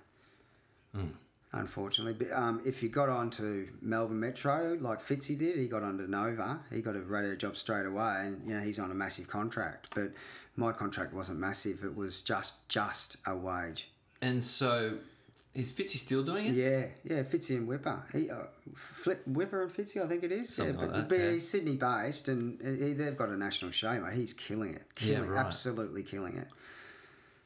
Hmm. Unfortunately, but, um, if you got onto Melbourne Metro like Fitzy did, he got onto Nova. He got a radio job straight away, and you know he's on a massive contract. But my contract wasn't massive; it was just just a wage. And so is Fitzy still doing it? Yeah, yeah, Fitzy and Wippa. He, uh, Flip, Wippa and Fitzy, I think it is. Something yeah, like but, that, but yeah. he's Sydney based, and he, they've got a national show, mate. He's killing it, Yeah, killing, right. absolutely killing it.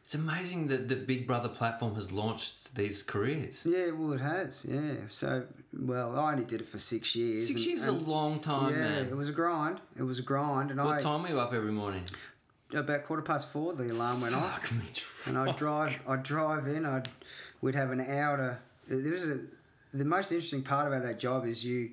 It's amazing that the Big Brother platform has launched these careers. Yeah, well, it has. Yeah. So, well, I only did it for six years. Six and- years is a long time, man. yeah, man. it was a grind. It was a grind, and What I time were you up every morning? about quarter past four, the alarm went off, Fuck me, and I'd drive. I'd drive in. I'd we'd have an hour to. There was a the most interesting part about that job is you.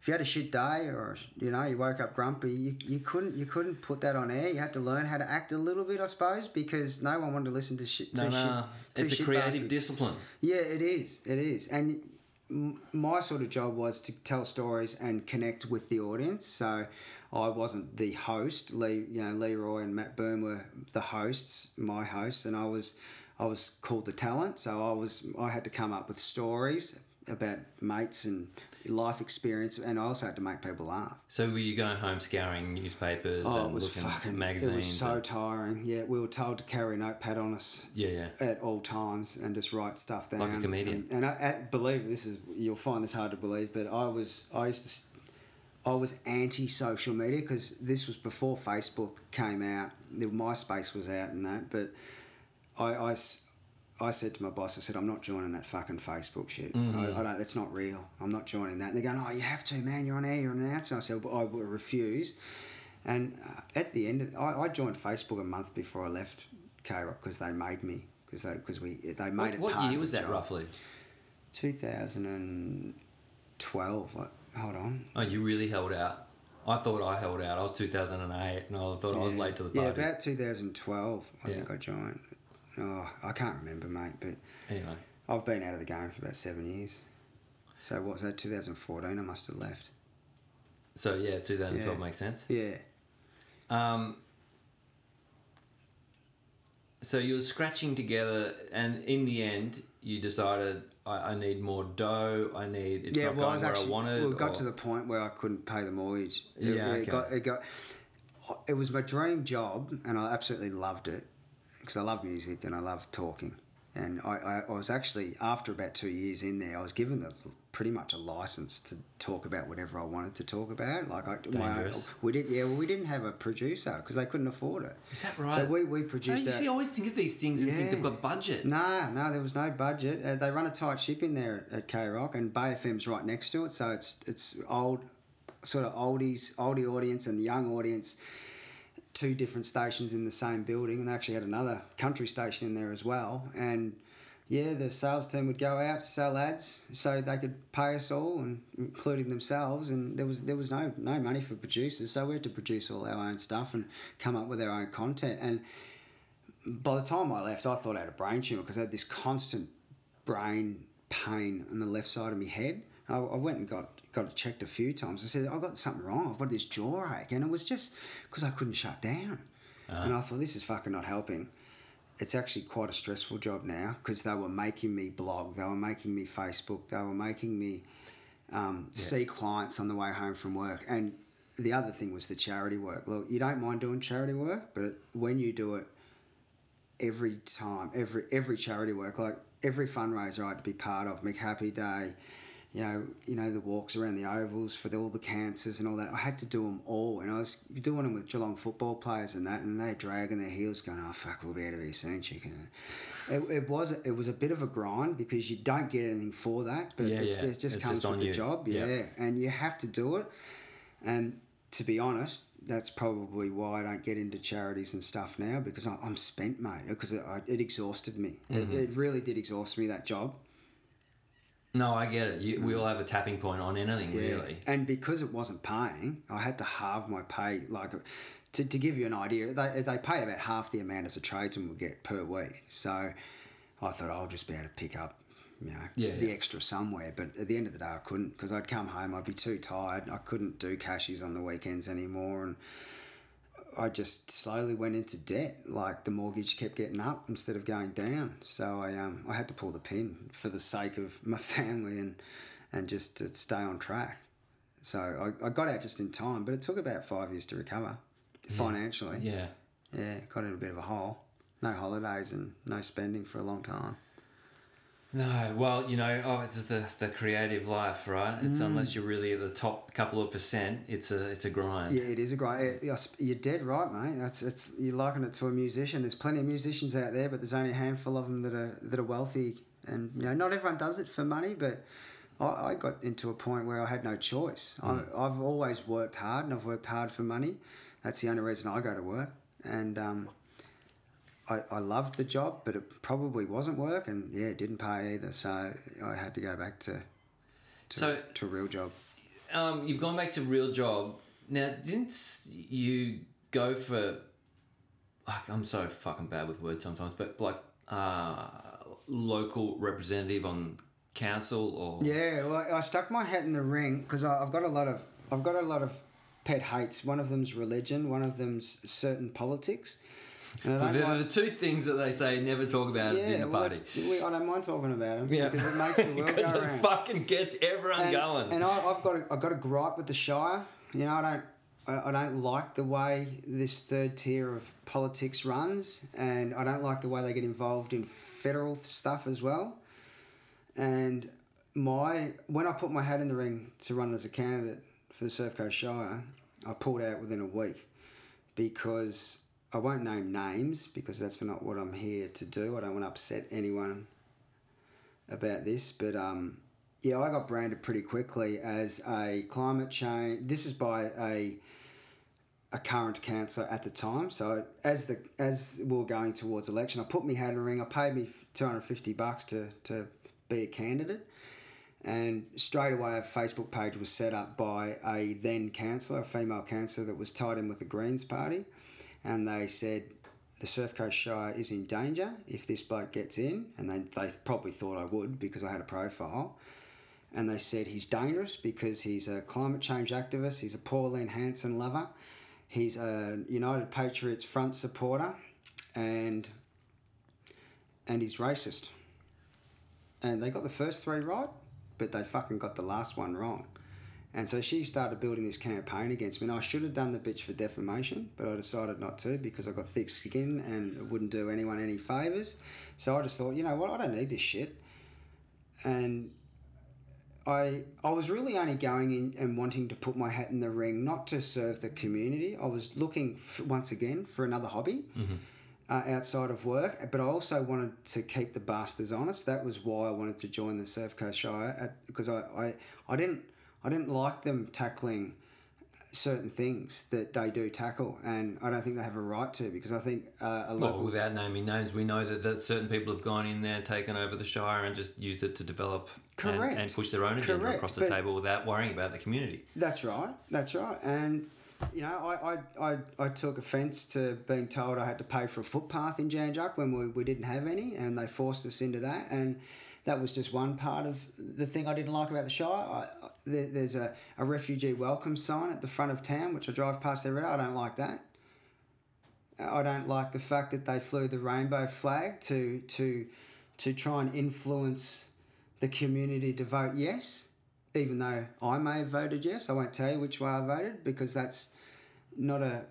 If you had a shit day or you know you woke up grumpy, you, you couldn't you couldn't put that on air. You had to learn how to act a little bit, I suppose, because no one wanted to listen to shit. No, to no, shit, to it's a creative bastards. discipline. Yeah, it is. It is. And m- my sort of job was to tell stories and connect with the audience. So I wasn't the host. Lee, you know, Leroy and Matt Byrne were the hosts, my hosts, and I was I was called the talent. So I was I had to come up with stories about mates and life experience, and I also had to make people laugh. So were you going home scouring newspapers Oh, and looking fucking. at It magazines? was so and- tiring. Yeah, we were told to carry a notepad on us yeah, yeah. at all times and just write stuff down. Like a comedian. And, and I, I believe this is you'll find this hard to believe, but I was I used to I was anti social media because this was before Facebook came out. The MySpace was out and that, but I, I I said to my boss, I said, I'm not joining that fucking Facebook shit. Mm-hmm. I, I don't. That's not real. I'm not joining that. And they're going, Oh, you have to, man. You're on air. You're an announcer. I said, but I will refuse. And uh, at the end, I, I joined Facebook a month before I left K Rock because they made me because they because we they made What, it. what year of was that job. roughly? 2012. Like, hold on. Oh, you really held out. I thought I held out. I was 2008 and I thought I was late to the party. Yeah, about 2012. I Yeah. think I joined. Oh, I can't remember, mate. But Anyway. I've been out of the game for about seven years. So what's that? 2014. I must have left. So yeah, 2012 Yeah. makes sense. Yeah. Um, so you were scratching together, and in the end, you decided I, I need more dough. I need it's yeah, not well, I going was where actually. I wanted. well, it got or- to the point where I couldn't pay the mortgage. It, Yeah, it okay. got, it got. It was my dream job, and I absolutely loved it because I love music and I love talking. And I, I, I was actually after about two years in there, I was given the, pretty much a license to talk about whatever I wanted to talk about. Like I, my Dangerous. we did, yeah. Well, we didn't have a producer because they couldn't afford it. Is that right? So we we produced. you our- see, I always think of these things and think Yeah. they've got budget. no, no, there was no budget. Uh, they run a tight ship in there at, at K Rock, and Bay FM's right next to it, so it's it's old, sort of oldies, oldie audience and the young audience. Two different stations in the same building, and they actually had another country station in there as well. And yeah, the sales team would go out sell ads so they could pay us all, and including themselves. And there was there was no no money for producers, so we had to produce all our own stuff and come up with our own content. And by the time I left, I thought I had a brain tumor because I had this constant brain pain on the left side of my head. I, I went and got got it checked a few times. I said I've got something wrong. I've got this jaw ache, and it was just because I couldn't shut down. And I thought this is fucking not helping. It's actually quite a stressful job now because they were making me blog, they were making me Facebook, they were making me um, see clients on the way home from work. And the other thing was the charity work. Look, you don't mind doing charity work, but when you do it every time, every every charity work, like every fundraiser I had to be part of, McHappy Day, you know, you know the walks around the ovals for the, all the cancers and all that. I had to do them all, and I was doing them with Geelong football players and that, and they dragging their heels, going, "Oh fuck, we'll be out of here soon, chicken." It, it was it was a bit of a grind because you don't get anything for that, but Yeah, it's, yeah. it just It's comes just with the you. job, Yeah. yeah, and you have to do it. And to be honest, that's probably why I don't get into charities and stuff now because I, I'm spent, mate. Because it, it exhausted me. Mm-hmm. It, it really did exhaust me that job. No, I get it. You, we mm. all have a tapping point on anything, really. And because it wasn't paying, I had to halve my pay. Like, to, to give you an idea, they, they pay about half the amount as a tradesman would get per week. So I thought I'll just be able to pick up, you know, Yeah, the yeah. extra somewhere. But at the end of the day, I couldn't because I'd come home, I'd be too tired. I couldn't do cashies on the weekends anymore. And I just slowly went into debt. Like the mortgage kept getting up instead of going down. So I um I had to pull the pin for the sake of my (laughs) family and and just to stay on track. So I, I got out just in time, but it took about five years to recover financially. Yeah. Yeah, got in a bit of a hole. No holidays and no spending for a long time. No, well, you know, oh, it's the the creative life, right? It's Mm. unless you're really at the top couple of percent, it's a it's a grind. Yeah, it is a great. You're dead right, mate. It's it's you're liking it to a musician. There's plenty of musicians out there, but there's only a handful of them that are that are wealthy, and you know not everyone does it for money. But I, I got into a point where I had no choice. I, I've always worked hard, and I've worked hard for money. That's the only reason I go to work, and um, I, I loved the job, but it probably wasn't work, and yeah, it didn't pay either. So I had to go back to to, So- to a real job. Um, you've gone back to real job now. Didn't you go for? Like, I'm so fucking bad with words sometimes, but like uh, local representative on council or Yeah, well, I stuck my hat in the ring because I've got a lot of I've got a lot of pet hates. One of them's religion. One of them's certain politics. Well, they're like- the two things that they say never talk about in yeah, the well, party. that's- we, I don't mind talking about them Yeah. because it makes the (laughs) world because go it around. fucking gets everyone and, going. And I, I've got a, I've got a gripe with the Shire. You know, I don't I, I don't like the way this third tier of politics runs, and I don't like the way they get involved in federal stuff as well. And my when I put my hat in the ring to run as a candidate for the Surf Coast Shire, I pulled out within a week because I won't name names because that's not what I'm here to do. I don't want to upset anyone about this, but um, yeah, I got branded pretty quickly as a climate change. This is by a a current councillor at the time. So as the as we are going towards election, I put my hat in the ring. I paid me two hundred fifty bucks to to be a candidate, and straight away a Facebook page was set up by a then councillor, a female councillor that was tied in with the Greens Party, and they said. The Surf Coast Shire is in danger if this bloke gets in, and they, they probably thought I would because I had a profile and they said he's dangerous because he's a climate change activist, he's a Pauline Hanson lover, he's a United Patriots Front supporter, and and he's racist. And they got the first three right, but they fucking got the last one wrong. And so she started building this campaign against me. And I should have done the bitch for defamation, but I decided not to because I got thick skin and it wouldn't do anyone any favours. So I just thought, you know what, I don't need this shit. And I I was really only going in and wanting to put my hat in the ring, not to serve the community. I was looking f once again for another hobby uh, outside of work, but I also wanted to keep the bastards honest. That was why I wanted to join the Surf Coast Shire because I, I, I didn't I didn't like them tackling certain things that they do tackle, and I don't think they have a right to because I think uh, a Well, local without naming names, we know that, that certain people have gone in there, taken over the Shire, and just used it to develop and, and push their own agenda Correct, across the but- table without worrying about the community. That's right. That's right. And you know, I, I, I, I took offence to being told I had to pay for a footpath in Jan Juc when we, we didn't have any, and they forced us into that. And that was just one part of the thing I didn't like about the Shire. I, there, there's a, a refugee welcome sign at the front of town, which I drive past every day. I don't like that. I don't like the fact that they flew the rainbow flag to to to try and influence the community to vote yes, even though I may have voted yes. I won't tell you which way I voted because that's not a.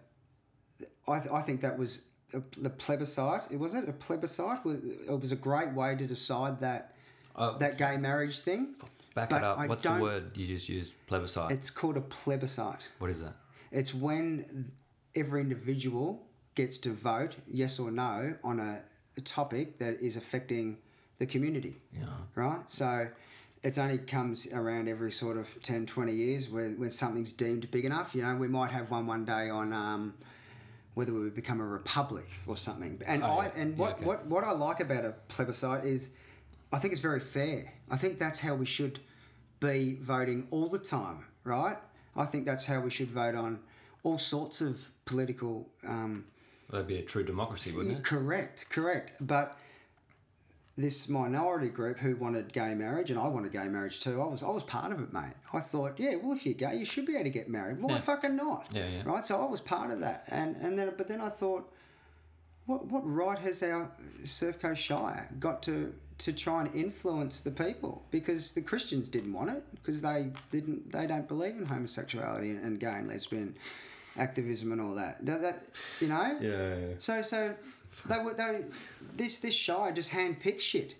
I, th- I think that was a, the plebiscite. It was it a plebiscite. It was a great way to decide that Uh, that gay marriage thing. Back but it up. I What's the word you just used? Plebiscite. It's called a plebiscite. what is that? It's when every individual gets to vote yes or no on a, a topic that is affecting the community. Yeah. Right? So it only comes around every sort of 10, 20 years where, when something's deemed big enough. You know, we might have one one day on um, whether we would become a republic or something. And Oh, I yeah. and Yeah, what, okay. what, what I like about a plebiscite is I think it's very fair. I think that's how we should be voting all the time, right? I think that's how we should vote on all sorts of political. Um, that'd be a true democracy, wouldn't it? Correct, correct. But this minority group who wanted gay marriage, and I wanted gay marriage too. I was, I was part of it, mate. I thought, yeah, well, if you're gay, you should be able to get married. Well, Yeah. fucking not. Yeah, yeah. Right. So I was part of that, and and then, but then I thought, what what right has our Surf Coast Shire got to to try and influence the people? Because the Christians didn't want it because they didn't they don't believe in homosexuality and, and gay and lesbian activism and all that. That, that you know. Yeah. So so they were they this this Shire just handpicked shit.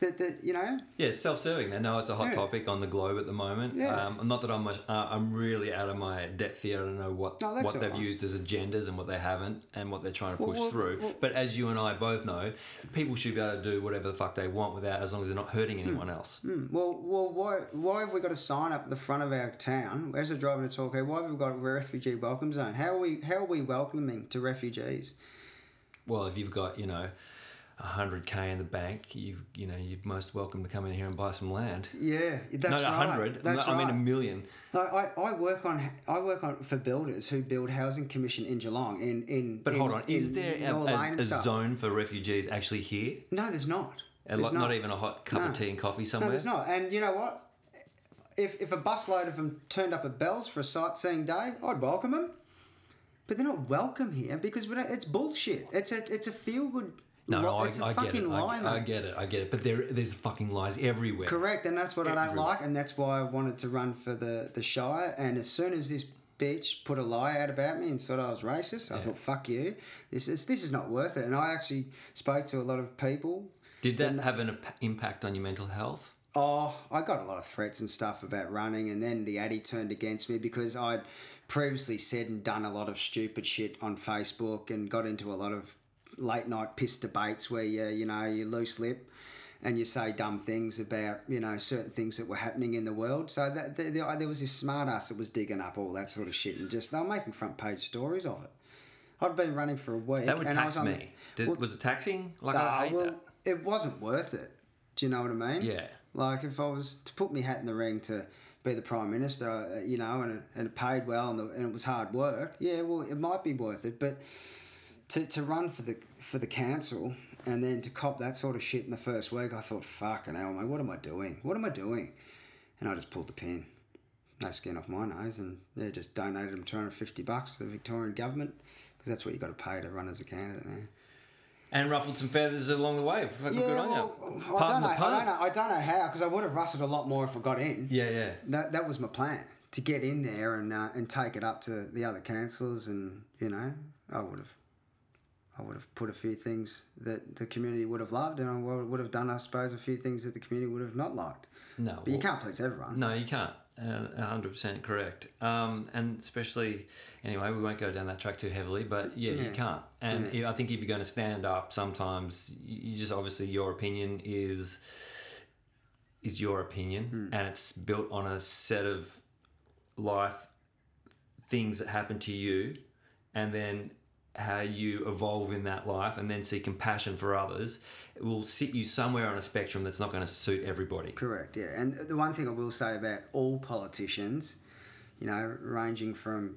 That that you know. Yeah, it's self-serving. They know it's a hot Yeah. topic on the globe at the moment. Yeah. Um, not that I'm much, uh, I'm really out of my depth here. I don't know what No, what they've right. used as agendas and what they haven't, and what they're trying to push well, through. well- but as you and I both know, people should be able to do whatever the fuck they want without, as long as they're not hurting anyone else. Well, well, why why have we got a sign up at the front of our town as a driving to Torquay? Why have we got a refugee welcome zone? How are we how are we welcoming to refugees? Well, if you've got you know. 100k in the bank, you you know you're most welcome to come in here and buy some land. Yeah, that's Not right. 100. That's I mean a million. Like, I, I work on I work on for builders who build housing commission in Geelong in in. But in, hold on, is there a, a- a zone for refugees actually here? No, there's not. And There's not, not even a hot cup No. of tea and coffee somewhere. No, there's not. And you know what? If, if a busload of them turned up at Bell's for a sightseeing day, I'd welcome them. But they're not welcome here because we don't, it's bullshit. It's a it's a feel good. No, no, I, it's a I get it. lie, I, I mate. get it. I get it. But there, there's fucking lies everywhere. Correct, and that's what I don't Everywhere. like, and that's why I wanted to run for the the Shire. And as soon as this bitch put a lie out about me and said I was racist, I thought, "Fuck you! This is this is not worth it." And I actually spoke to a lot of people Did that have an imp- impact on your mental health? Oh, I got a lot of threats and stuff about running, and then the Addy turned against me because I'd previously said and done a lot of stupid shit on Facebook and got into a lot of late night piss debates where you you know you loose lip and you say dumb things about you know certain things that were happening in the world. So that there, there there was this smart ass that was digging up all that sort of shit and just they were making front page stories of it. I'd been running for a week. That would and I tax was on me. the- Did, well, was it taxing? Like Ah, I hate well, that. it wasn't worth it. Do you know what I mean? Yeah. Like if I was to put my hat in the ring to be the prime minister, uh, you know, and it, and it paid well and, the, and it was hard work, yeah, well, it might be worth it. But to, to run for the for the council and then to cop that sort of shit in the first week, I thought, fucking hell, mate, what am I doing? What am I doing? And I just pulled the pin. No skin off my nose, and yeah, just donated them two hundred fifty bucks to the Victorian government because that's what you got to pay to run as a candidate now. and ruffled some feathers along the way. Fucking good on you. I don't know. I don't know. I don't know how because I would have rustled a lot more if I got in. Yeah, yeah. That that was my plan to get in there and uh, and take it up to the other councillors and you know I would have. I would have put a few things that the community would have loved, and I would have done, I suppose, a few things that the community would have not liked. No, But you can't please everyone. No, you can't. Uh, A hundred percent correct. Um, and especially, anyway, we won't go down that track too heavily, but yeah, you can't. And I think if you're going to stand up, sometimes you just obviously your opinion is is your opinion, and it's built on a set of life things that happen to you, and then how you evolve in that life, and then see compassion for others. It will sit you somewhere on a spectrum that's not going to suit everybody. Correct, yeah. And the one thing I will say about all politicians, you know, ranging from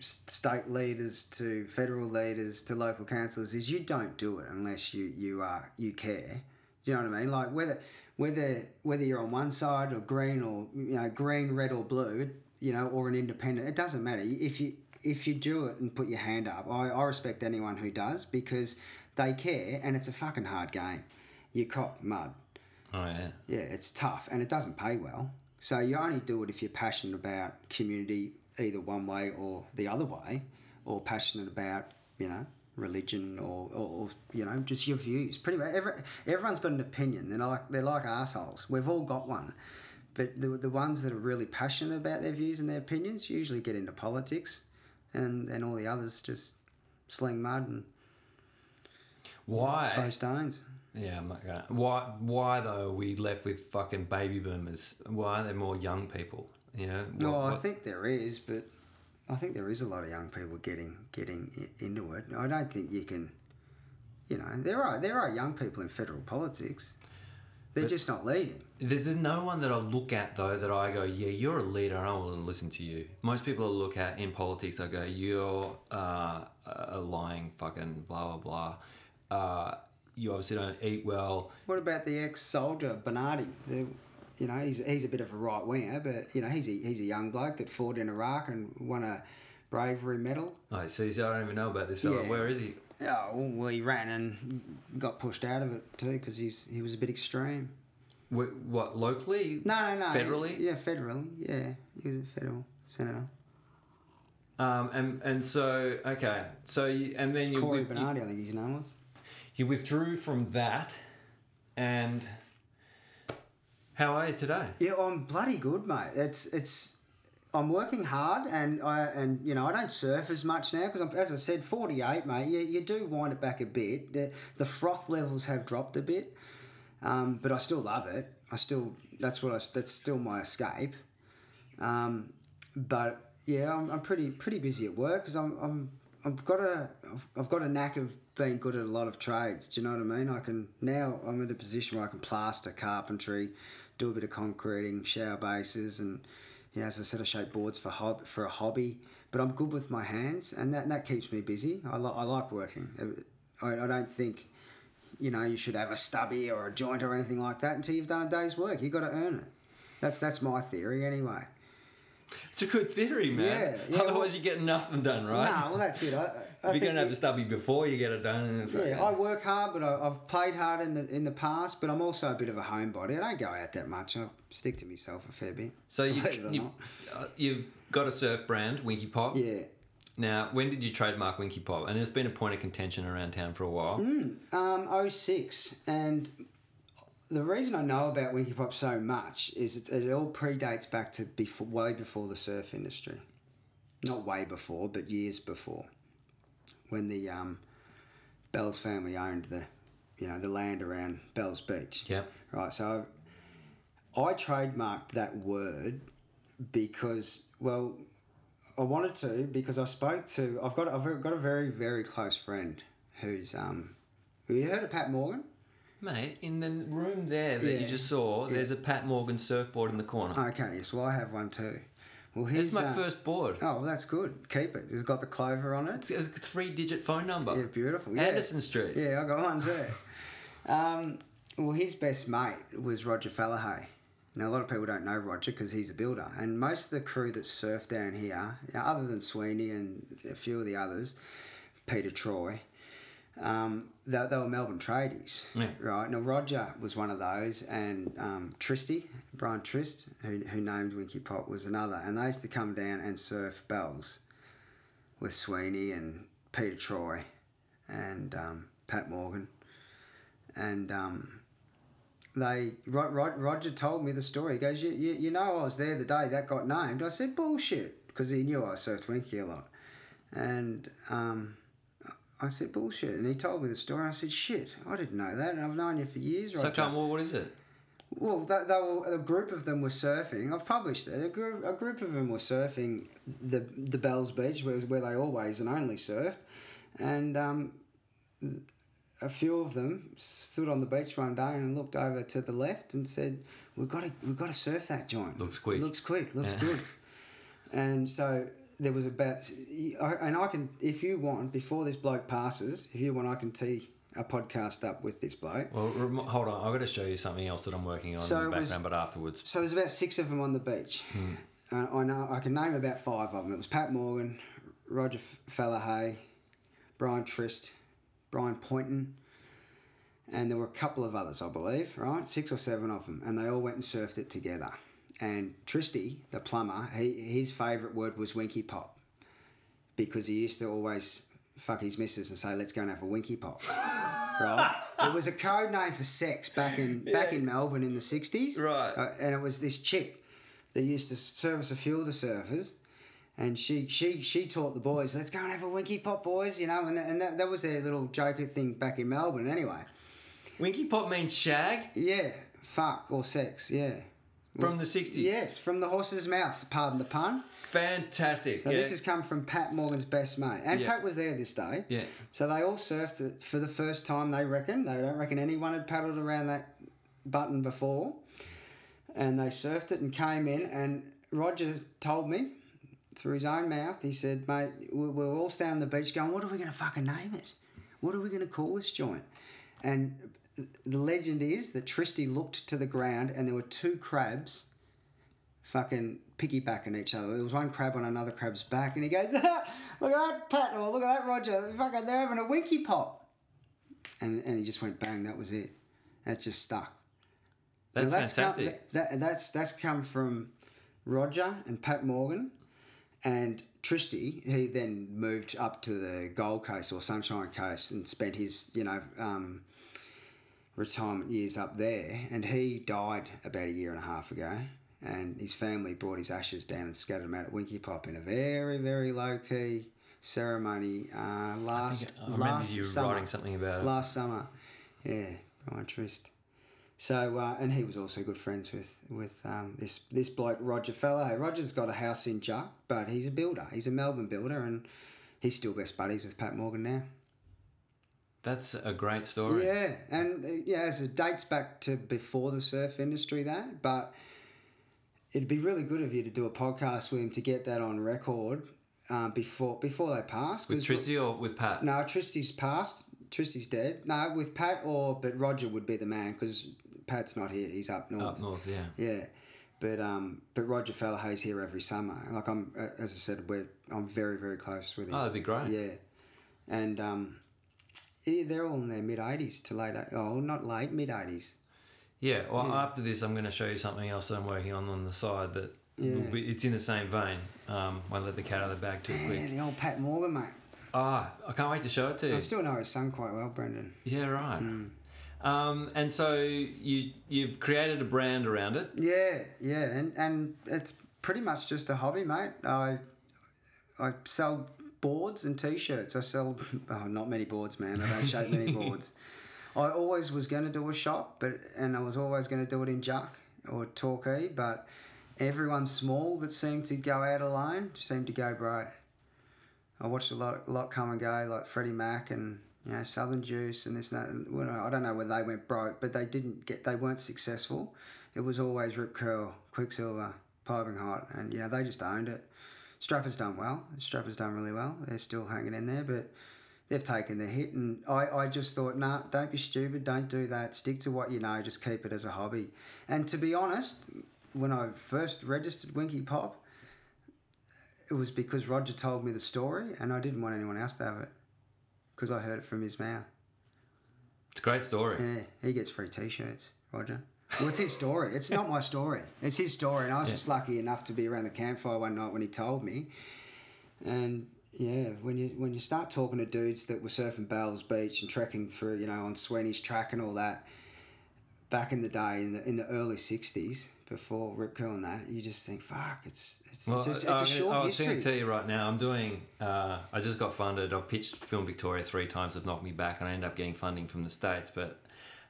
state leaders to federal leaders to local councillors, is you don't do it unless you you are you care. Do you know what I mean? Like whether whether whether you're on one side or green or you know green, red or blue, you know, or an independent, it doesn't matter. If you if you do it and put your hand up, I, I respect anyone who does because they care and it's a fucking hard game. You cop mud. Oh yeah. Yeah, it's tough and it doesn't pay well. So you only do it if you're passionate about community either one way or the other way, or passionate about, you know, religion or, or, or you know, just your views. Pretty much every, everyone's got an opinion. They're like they're like assholes. We've all got one. But the, the ones that are really passionate about their views and their opinions usually get into politics and, and all the others just sling mud and Why? throw stones. Yeah, I'm not gonna. Why? Why though? Are we left with fucking baby boomers? Why are there more young people? You know. No, What- I what- think there is, but I think there is a lot of young people getting getting into it. I don't think you can. You know, there are there are young people in federal politics. They're But- just not leading. There's no one that I look at though that I go, yeah, you're a leader. I want to listen to you. Most people I look at in politics, I go, you're uh, a lying fucking blah blah blah. Uh, you obviously don't eat well. What about the ex-soldier Bernardi? The, you know, he's he's a bit of a right winger, but you know, he's a he's a young bloke that fought in Iraq and won a bravery medal. Oh, see, so I don't even know about this fella. Yeah. Where is he? Oh well, he ran and got pushed out of it too because he's he was a bit extreme. Wh- What locally? No, no, no. Federally? Yeah, federally. Yeah, he was a federal senator. Um, and and so okay, so you, and then you Corey with- you- Bernardi, I think his name was. You withdrew from that, and how are you today? Yeah, I'm bloody good, mate. It's it's. I'm working hard, and I and you know I don't surf as much now because as I said, 48, mate. You, you do wind it back a bit. The, the froth levels have dropped a bit, um, but I still love it. I still that's what I that's still my escape. Um, but yeah, I'm, I'm pretty pretty busy at work because I'm I'm I've got a I've, I've got a knack of being good at a lot of trades. Do you know what I mean? I can now I'm in a position where I can plaster, carpentry, do a bit of concreting, shower bases, and you know, as I said, I shape boards for hob for a hobby. But I'm good with my hands, and that that keeps me busy. I like I like working. Uh, I, I don't think. You know, you should have a stubby or a joint or anything like that until you've done a day's work. You've got to earn it. That's that's my theory anyway. It's a good theory, man. Yeah, yeah, Otherwise, well- you're getting nothing done, right? No, well that's it. I if you're gonna have a stubby before you get it done, and it's like, Yeah, I work hard, but I, I've played hard in the in the past. But I'm also a bit of a homebody. I don't go out that much. I stick to myself a fair bit. so you, believe it or you not. uh, you've got a surf brand, Winki Pop. Yeah. Now, when did you trademark Winki Pop? And it's been a point of contention around town for a while. Um, 06, and the reason I know about Winki Pop so much is it, it all predates back to before, way before the surf industry. Not way before, but years before, when the um, Bell's family owned the, you know, the land around Bell's Beach. Yep. Right. So I trademarked that word because, well, I wanted to because I spoke to. I've got. I've got a very very close friend who's um. Have you heard of Pat Morgan? Mate, in the room there that Yeah. you just saw, there's a Pat Morgan surfboard in the corner. Okay, yes. Well, I have one too. Well, here's my uh, first board. Oh, well, that's good. Keep it. It's got the clover on it. It's a three-digit phone number. Yeah, beautiful. Yeah. Anderson Street. Yeah, I got one too. (laughs) um, well, his best mate was Roger Fallahay. Now, a lot of people don't know Roger because he's a builder. And most of the crew that surf down here, you know, other than Sweeney and a few of the others, Peter Troy, um, they, they were Melbourne tradies, Yeah. right? Now Roger was one of those, and um, Tristy, Brian Trist, who, who named Winki Pop, was another, and they used to come down and surf bells with Sweeney and Peter Troy and um, Pat Morgan, and um, they Rod, Rod, Roger told me the story. He goes, you, you, you know, I was there the day that got named. I said bullshit because he knew I surfed Winki a lot, and um, I said bullshit, and he told me the story. I said shit, I didn't know that, and I've known you for years. So Roger." come, well, what is it? Well, they, they were, a group of them were surfing. I've published it. A group, a group of them were surfing the the Bells Beach, where, where they always and only surfed, and um, a few of them stood on the beach one day and looked over to the left and said, "We've got to we've got to surf that joint. Looks quick. Looks quick. Looks Yeah. good." And so there was about, and I can, if you want, before this bloke passes, if you want, I can tee a podcast up with this bloke. Well, rem- hold on. I've got to show you something else that I'm working on So in the it was- background, but afterwards. So there's about six of them on the beach. Uh, I know I can name about five of them. It was Pat Morgan, Roger Fallahay, Brian Trist, Brian Poynton, and there were a couple of others, I believe. Right, six or seven of them, and they all went and surfed it together. And Tristy, the plumber, he his favourite word was winki pop, because he used to always fuck his missus and say, "Let's go and have a winki pop." (laughs) right? It was a code name for sex back in back in Melbourne in the sixties. Right. Uh, and it was this chick that used to service a few of the surfers. And she, she, she taught the boys, let's go and have a winki pop, boys, you know, and, and that, that was their little joker thing back in Melbourne anyway. Winki Pop means shag Yeah, fuck or sex, yeah. From the 60s. Yes, from the horse's mouth, pardon the pun. Fantastic. So yeah. this has come from Pat Morgan's best mate. And Yeah. Pat was there this day. Yeah. So they all surfed it for the first time, they reckon. They don't reckon anyone had paddled around that button before. And they surfed it and came in. And Roger told me through his own mouth, he said, mate, we we were all standing on the beach going, what are we going to fucking name it? What are we going to call this joint? And the legend is that Tristy looked to the ground and there were two crabs fucking piggybacking each other. There was one crab on another crab's back, and he goes, (laughs) "Look at that, Pat! Or look at that, Roger! Fucking, they're having a winki pop." And and he just went bang. That was it. And just stuck. That's, Now, come- fantastic. that, that- that's that's come from Roger and Pat Morgan, and Tristy. He then moved up to the Gold Coast or Sunshine Coast and spent his you know. Um, retirement years up there, and he died about a year and a half ago. And his family brought his ashes down and scattered them out at Winki Pop in a very, very low key ceremony uh, last I remember last you summer. writing something about it. Last summer, yeah, Brian Trist. So uh, and he was also good friends with with um, this this bloke Roger Fellow. Roger's got a house in Juc, but he's a builder. He's a Melbourne builder, and he's still best buddies with Pat Morgan now. That's a great story. Yeah, and uh, yeah, as it dates back to before the surf industry, that. But it'd be really good of you to do a podcast with him to get that on record um, before before they pass. With Tristy or with Pat? No, Tristy's passed. Tristy's dead. No, with Pat or but Roger would be the man because Pat's not here. He's up north. Up north, yeah. Yeah, but um, but Roger Fallahay's here every summer. Like I'm, uh, as I said, we're I'm very very close with him. Oh, that'd be great. Yeah, and um, they're all in their mid eighties to late. oh, not late, mid eighties. Yeah, well, after this, I'm going to show you something else that I'm working on on the side that Yeah. be, it's in the same vein. Um, won't let the cat out of the bag too Yeah, quick. the old Pat Morgan, mate. Ah, I can't wait to show it to you. I still know his son quite well, Brendan. Yeah, right. Hmm. Um, and so you you've created a brand around it. Yeah, yeah, and and it's pretty much just a hobby, mate. I I sell boards and t-shirts. I sell (laughs) oh, not many boards, man. I don't shape many (laughs) boards. I always was going to do a shop, but and I was always going to do it in Juc or Torquay, but everyone small that seemed to go out alone seemed to go broke. I watched a lot, a lot come and go, like Freddie Mac and you know Southern Juice and this and that. Well, I don't know whether they went broke, but they didn't get, they weren't successful. It was always Rip Curl, Quiksilver, Piping Hot, and you know they just owned it. Strapper's done well. Strapper's done really well. They're still hanging in there, but they've taken their hit. And I, I just thought, nah, don't be stupid. Don't do that. Stick to what you know. Just keep it as a hobby. And to be honest, when I first registered Winki Pop, it was because Roger told me the story, and I didn't want anyone else to have it. because I heard it from his mouth. It's a great story. Yeah, he gets free T-shirts, Roger. Well, it's his story. It's not my story. It's his story, and I was just lucky enough to be around the campfire one night when he told me. And yeah, when you when you start talking to dudes that were surfing Bells Beach and trekking through, you know, on Sweeney's track and all that, back in the day in the in the early '60s, before Rip Curl and that, you just think, fuck, it's it's, Well, it's, just, I- it's a short I was going history. to tell you right now, I'm doing. Uh, I just got funded. I've pitched Film Victoria three times. They've knocked me back, and I end up getting funding from the states. But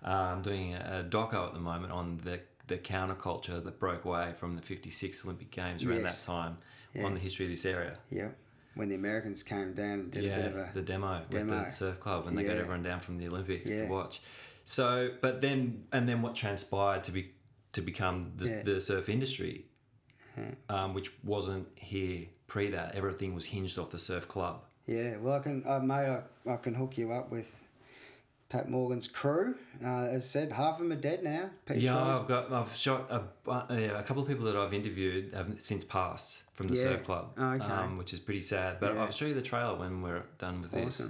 uh, I'm doing a, a doco at the moment on the the counterculture that broke away from the '56 Olympic Games around Yes. that time Yeah. on the history of this area. Yeah, when the Americans came down and did a yeah, bit of a the demo, with demo. the surf club, and they got everyone down from the Olympics Yeah. to watch. So, but then and then what transpired to be to become the, Yeah. the surf industry, um, which wasn't here pre that. Everything was hinged off the surf club. Yeah, well, I can, uh, mate, I, I can hook you up with Pat Morgan's crew. Uh, as I said, half of them are dead now. Peter Yeah, I've got I've shot a, uh, yeah, a couple of people that I've interviewed have since passed from the Yeah. surf club, Oh, okay. um, which is pretty sad. But Yeah. I'll show you the trailer when we're done with this.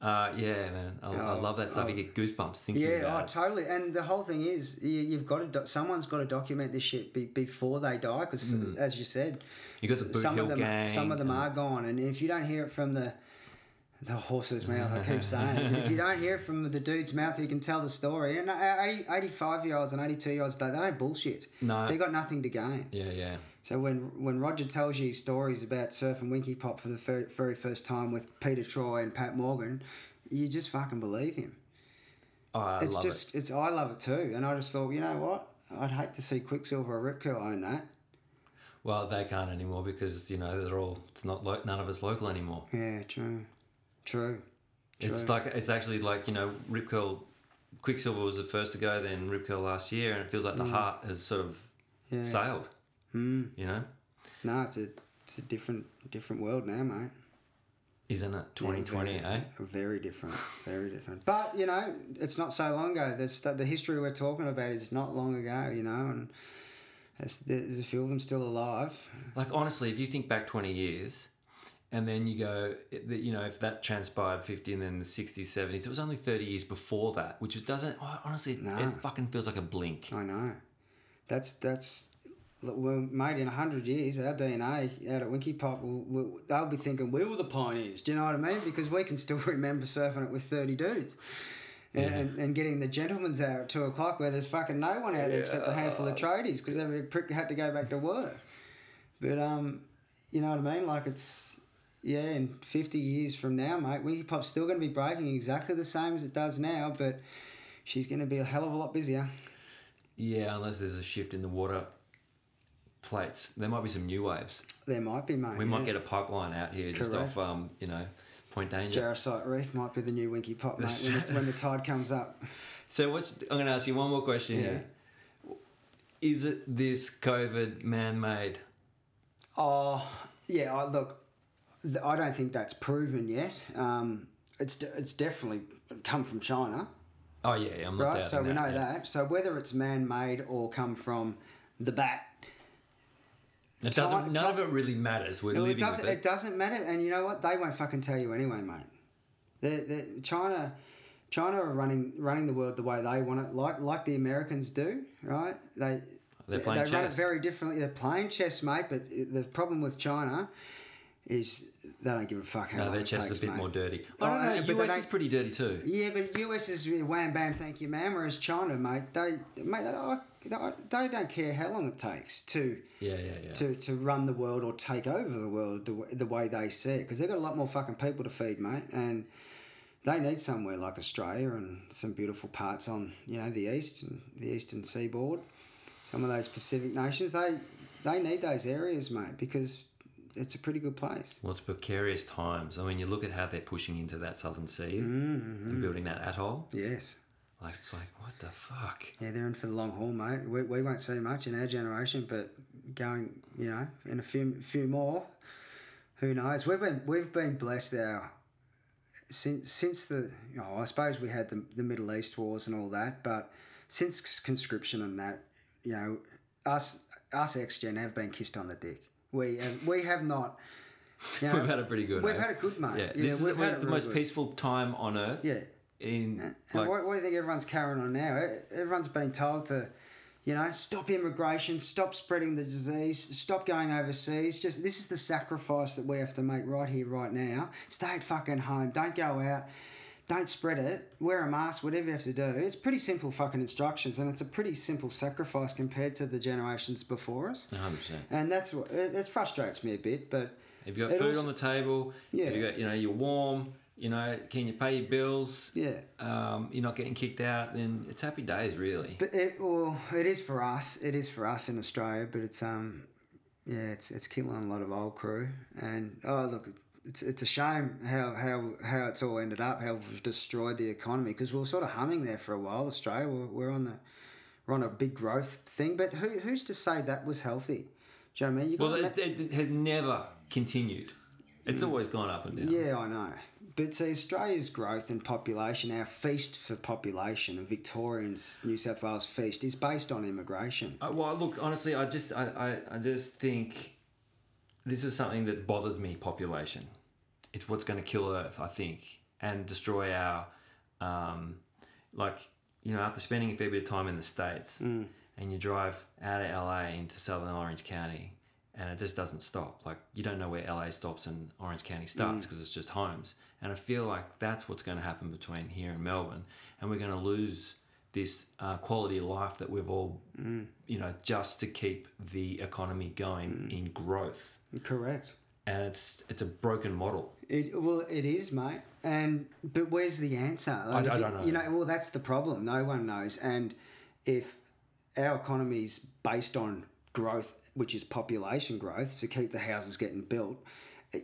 Uh, yeah, man, I, I Oh, love that stuff. oh. you get goosebumps thinking Yeah, about oh, totally. And the whole thing is, you, you've got to. Do, someone's got to document this shit be, before they die, because as you said, Mm. You got the some Hill of them, gang some of them are gone. And if you don't hear it from the the horse's mouth, I keep saying it. But if you don't hear it from the dude's mouth, you can tell the story. And uh, 80, 85 year olds and 82 year olds, they, don't bullshit. No. They've got nothing to gain. Yeah, yeah. So when when Roger tells you stories about surfing Winki Pop for the very, very first time with Peter Troy and Pat Morgan, you just fucking believe him. Oh, I it's love just it. it's I love it too, and I just thought, you know what? I'd hate to see Quiksilver or Rip Curl own that. Well, they can't anymore because you know they're all. It's not lo- none of it's local anymore. Yeah, true, true. It's like it's actually like you know Rip Curl, Quiksilver was the first to go, then Rip Curl last year, and it feels like the heart has sort of Mm. Yeah. sailed. Mm. You know, No, it's a it's a different different world now, mate. isn't it? Twenty twenty, Yeah, eh? very, different, very different. But you know, it's not so long ago. This the history we're talking about is not long ago. You know, and there's, there's a few of them still alive. Like honestly, if you think back twenty years, and then you go, you know, if that transpired fifty and then the sixties, seventies, it was only thirty years before that, which doesn't. oh, honestly, it- No. it fucking feels like a blink. I know. That's that's well, mate. In hundred years, our DNA out at Winki Pop, will, will, they'll be thinking we were the pioneers. Do you know what I mean? Because we can still (laughs) remember surfing it with thirty dudes. And, and, and getting the gentlemen's hour at two o'clock where there's fucking no one out there except a handful of tradies because every prick had to go back to work. But um, you know what I mean? Like it's yeah, in fifty years from now, mate, Winki Pop's still going to be breaking exactly the same as it does now, but she's going to be a hell of a lot busier. Yeah, unless there's a shift in the water plates, there might be some new waves. There might be, mate. We might get a pipeline out here just off, um, you know, Point Danger. Jarosite Reef might be the new Winki Pop, mate, when, it, when the (laughs) tide comes up. So what's? I'm going to ask you one more question Yeah. here. Is it this COVID man-made? Oh, yeah, I, look, I don't think that's proven yet. Um, it's, de- it's definitely come from China, Oh yeah, I'm not right? So we that, know yeah. that. So whether it's man made or come from the bat, It doesn't. None of it really matters. We're it living doesn't. with It doesn't matter, and you know what? They won't fucking tell you anyway, mate. They're, they're, China, China are running running the world the way they want it, like like the Americans do, right? They They're playing they run it very differently. They're playing chess, mate. But the problem with China is they don't give a fuck how No, long their it chest takes, is a bit mate. more dirty. I don't know. but US is pretty dirty too. Yeah, but US is wham bam, thank you, ma'am. Whereas China, mate, they mate, they, they don't care how long it takes to Yeah, yeah, yeah. to, to run the world or take over the world the, the way they see it because they've got a lot more fucking people to feed, mate, and they need somewhere like Australia and some beautiful parts on you know the east and the eastern seaboard, some of those Pacific nations. They they need those areas, mate, because it's a pretty good place. Well, it's precarious times. I mean, you look at how they're pushing into that southern sea Mm-hmm. and building that atoll. Yes. Like, it's like, what the fuck? Yeah, they're in for the long haul, mate. We, we won't see much in our generation, but going, you know, in a few few more, who knows? We've been we've been blessed our since since the you know, I suppose we had the the Middle East wars and all that, but since conscription and that, you know, us us ex gen have been kissed on the dick. We have, we have not (laughs) You know, We've had a pretty good. We've eh? had a good, mate. Yeah, is we've the, had the most good. peaceful time on earth. Yeah. In And like, what, what do you think everyone's carrying on now? Everyone's been told to, you know, stop immigration, stop spreading the disease, stop going overseas. Just this is the sacrifice that we have to make right here, right now. Stay at fucking home. Don't go out. Don't spread it. Wear a mask. Whatever you have to do. It's pretty simple fucking instructions, and it's a pretty simple sacrifice compared to the generations before us. 100%. And that's what it, it frustrates me a bit, but. If you've got food also- on the table, Yeah. you got you know you're warm, you know, can you pay your bills? Yeah. Um, you're not getting kicked out, then it's happy days, really. But it well, it is for us. It is for us in Australia. But it's um, yeah, it's it's killing a lot of old crew. And oh look, it's it's a shame how how how it's all ended up. How we've destroyed the economy because we were sort of humming there for a while. Australia, we're, we're on the we're on a big growth thing. But who who's to say that was healthy? Do you know what I mean? You well, it, it has never continued. It's always gone up and down. Yeah, I know. But see, Australia's growth and population, our feast for population, and Victorians, New South Wales feast, is based on immigration. Uh, well, look, honestly, I just, I, I, I just think this is something that bothers me. Population, it's what's going to kill Earth, I think, and destroy our, um, like, you know, after spending a fair bit of time in the states, Mm. and you drive out of LA into Southern Orange County, and it just doesn't stop. Like, you don't know where LA stops and Orange County starts Mm. because it's just homes. And I feel like that's what's going to happen between here and Melbourne, and we're going to lose this uh, quality of life that we've all, Mm. you know, just to keep the economy going in growth. Correct. And it's it's a broken model. It well, it is, mate. And but where's the answer? I- I don't know. You know, well, that's the problem. No one knows. And if our economy's based on growth, which is population growth, to keep the houses getting built.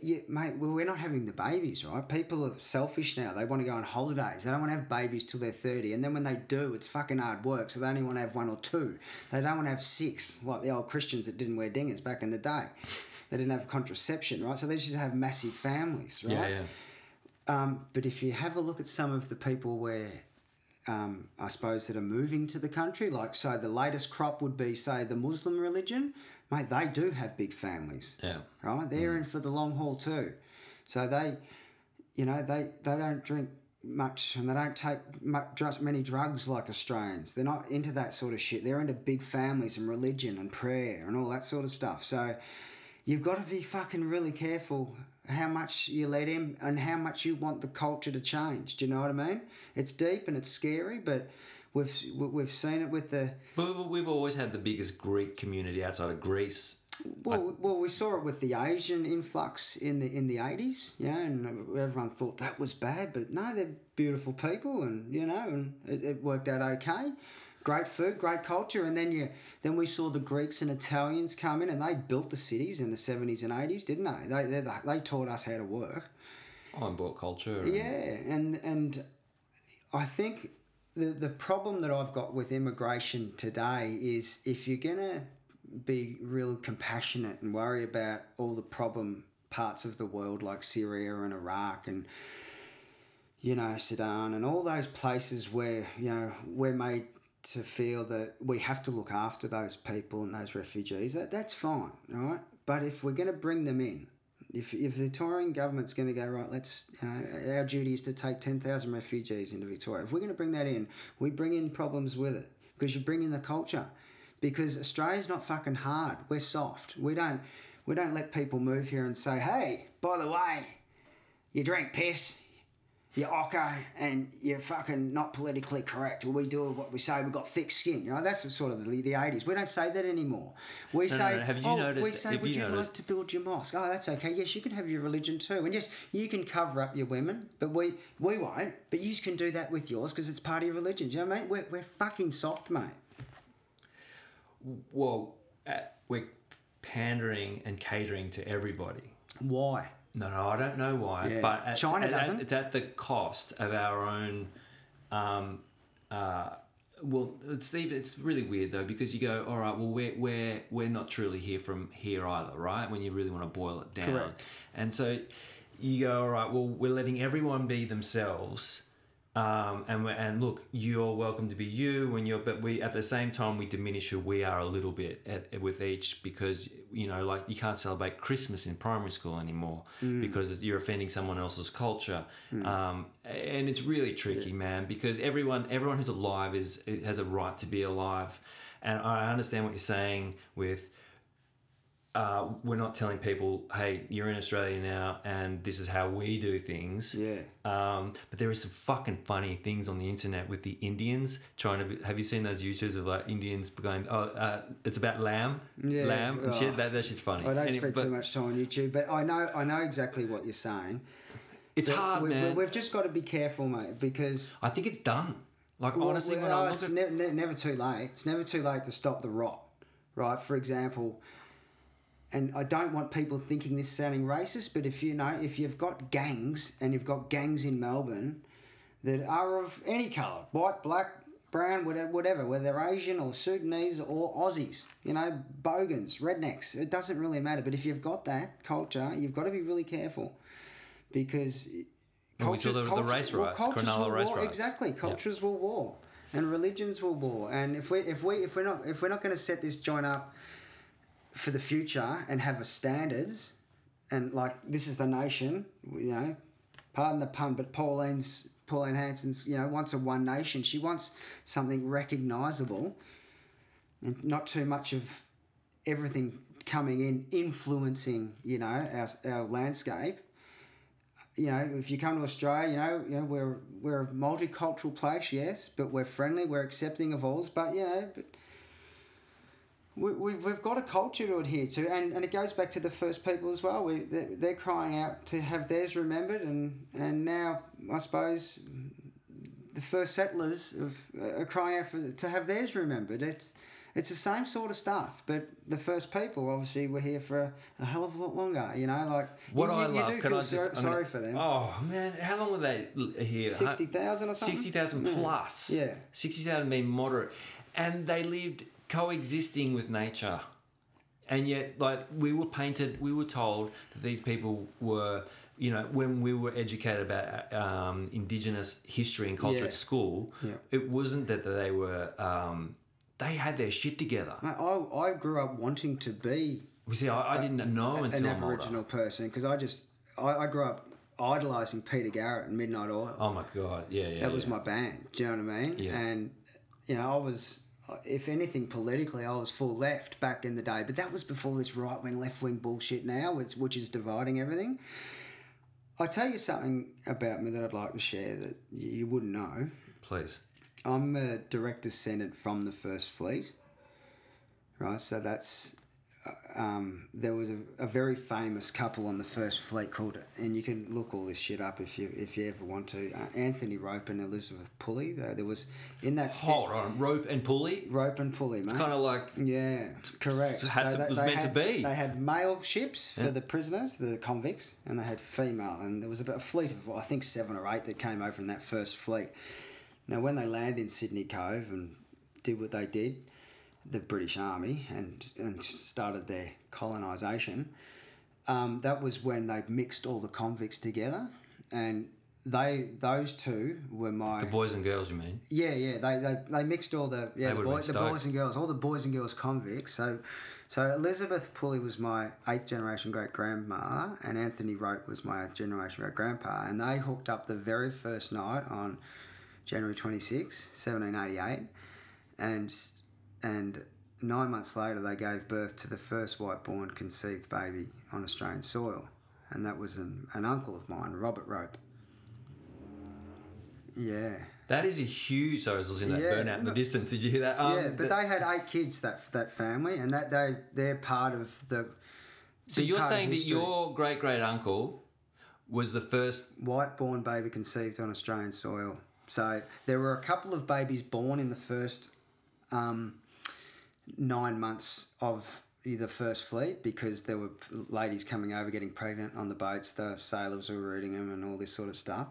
You, mate, well, we're not having the babies, right? People are selfish now. They want to go on holidays. They don't want to have babies till they're 30. And then when they do, it's fucking hard work. So they only want to have one or two. They don't want to have six, like the old Christians that didn't wear dingers back in the day. They didn't have contraception, right? So they just have massive families, right? Yeah, yeah. Um, but if you have a look at some of the people where, um, I suppose, that are moving to the country, like, so the latest crop would be, say, the Muslim religion, mate, they do have big families, Yeah. right? They're in for the long haul too. So they, you know, they, they don't drink much and they don't take much, just many drugs like Australians. They're not into that sort of shit. They're into big families and religion and prayer and all that sort of stuff. So you've got to be fucking really careful how much you let in and how much you want the culture to change. Do you know what I mean? It's deep and it's scary, but we've we've seen it with the But we've- always had the biggest Greek community outside of Greece. well, well, we saw it with the Asian influx in the in the eighties, yeah, and everyone thought that was bad, but no, they're beautiful people, and you know, and it, it worked out okay. Great food, great culture, and then you then we saw the Greeks and Italians come in, and they built the cities in the seventies and eighties, didn't they? They they they taught us how to work. Oh, On board culture. and- Yeah, and and I think the the problem that I've got with immigration today is if you're gonna be real compassionate and worry about all the problem parts of the world like Syria and Iraq and you know Sudan and all those places where you know we're made to feel that we have to look after those people and those refugees that that's fine right but if we're going to bring them in if, if the Victorian government's going to go right, let's you know, our duty is to take ten thousand refugees into Victoria. If we're going to bring that in, we bring in problems with it because you bring in the culture. Because Australia's not fucking hard. We're soft. We don't we don't let people move here and say, hey, by the way, you drink piss, you're ocker, and you're fucking not politically correct. We do what we say. We've got thick skin. You know, that's sort of the, the 80s. We don't say that anymore. We No, no, say, no, have you oh, noticed- we say, have would you you like to build your mosque? Oh, that's okay. Yes, you can have your religion too. And yes, you can cover up your women, but we we won't. But you can do that with yours because it's part of your religion. Do you know what I mean? We're, we're fucking soft, mate. Well, uh, we're pandering and catering to everybody. Why? No, no, I don't know why. Yeah. But at, China at- at- doesn't. it's at the cost of our own. Um, uh, well, it's even, it's really weird though because you go, all right, well, we're we're we're not truly here from here either, right? When you really want to boil it down, Correct. and so you go, all right, well, we're letting everyone be themselves, Um, and and look, you're welcome to be you when you're, but we at the same time we diminish who we are a little bit at, with each because you know like you can't celebrate Christmas in primary school anymore because you're offending someone else's culture, um, and it's really tricky, man. Because everyone everyone who's alive is has a right to be alive, and I understand what you're saying with uh, we're not telling people, hey, you're in Australia now and this is how we do things. Yeah. Um, but there is some fucking funny things on the internet with the Indians trying to. Be, have you seen those YouTubes of like Indians going, oh, uh, it's about lamb, Yeah, lamb and oh. shit? That, that shit's funny. I don't Any- spend but too much time on YouTube, but I know I know exactly what you're saying. It's But hard, we, man. We, have just got to be careful, mate, because I think it's done. Like Well, honestly, when well, I look it's at ne- ne- never too late. It's never too late to stop the rot, right? For example, and I don't want people thinking this sounding racist, but if you know, if you've got gangs and you've got gangs in Melbourne that are of any colour, white, black, brown, whatever, whatever, whether they're Asian or Sudanese or Aussies, you know, bogans, rednecks, it doesn't really matter. But if you've got that culture, you've got to be really careful because. Well, we saw the- the race riots, cultures Cronulla will race war, riots. Exactly, cultures will war, and religions will war. And if we if we if we're not if we're not going to set this joint up for the future and have a standards, and like this is the nation, you know, pardon the pun, but Pauline's Pauline Hanson's you know wants a one nation. She wants something recognisable, and not too much of everything coming in influencing you know our, our landscape you know, if you come to Australia, you know, you know, we're we're a multicultural place, yes, but we're friendly, we're accepting of alls, but you know, but we, we, we've got a culture to adhere to, and, and it goes back to the first people as well. We, they're, they're crying out to have theirs remembered, and, and now, I suppose, the first settlers of, are crying out for, to have theirs remembered. It's, it's the same sort of stuff, but the first people obviously were here for a, a hell of a lot longer, you know, like, what you, I you, love, you do can feel I just, sorry, gonna- for them. Oh man, how long were they here? 60,000 or something? Sixty thousand Yeah. plus. Yeah. sixty thousand being moderate, and they lived coexisting with nature, and yet like we were painted, we were told that these people were. You know, when we were educated about um, Indigenous history and culture Yeah. at school, Yeah. it wasn't that they were. Um, they had their shit together. Mate, I, I grew up wanting to be We see, I, I didn't know a- until an. Aboriginal person because I just I, I grew up idolising Peter Garrett and Midnight Oil. Oh my god, yeah, yeah. that was my band. Do you know what I mean? Yeah. And you know I was, if anything, politically I was full left back in the day, but that was before this right wing left wing bullshit now, which which is dividing everything. I tell you something about me that I'd like to share that you wouldn't know. Please. I'm a direct descendant from the First Fleet, right? So that's um, there was a, a very famous couple on the First Fleet called, and you can look all this shit up if you if you ever want to. Uh, Anthony Rope and Elizabeth Pulley. There, there was in that Hold on, rope and pulley. Rope and Pulley, mate. Kind of like Yeah, correct. Had to- was meant to be. They had male ships for Yeah. the prisoners, the convicts, and they had female. And there was about a fleet of, I think, seven or eight that came over in that first fleet. Now, when they landed in Sydney Cove and did what they did, the British Army, and, and started their colonisation, um, that was when they mixed all the convicts together. And they those two were my the boys and girls. You mean? yeah, yeah. They, they, they mixed all the yeah the, boy, the boys and girls, all the boys and girls convicts. So, so Elizabeth Pulley was my eighth generation great grandma, and Anthony Rope was my eighth generation great grandpa, and they hooked up the very first night on January 26, seventeen eighty eight, and s- and nine months later they gave birth to the first white born conceived baby on Australian soil, and that was an, an uncle of mine, Robert Rope. Yeah. That is a huge. Sorry, I was listening to that Yeah, burnout in the distance. Did you hear that? Um, yeah, but th- they had eight kids that that family, and that they they're part of the. So you're saying that your great great uncle was the first. white born baby conceived on Australian soil. So there were a couple of babies born in the first um, nine months of the first fleet because there were ladies coming over getting pregnant on the boats. The sailors were reading them and all this sort of stuff.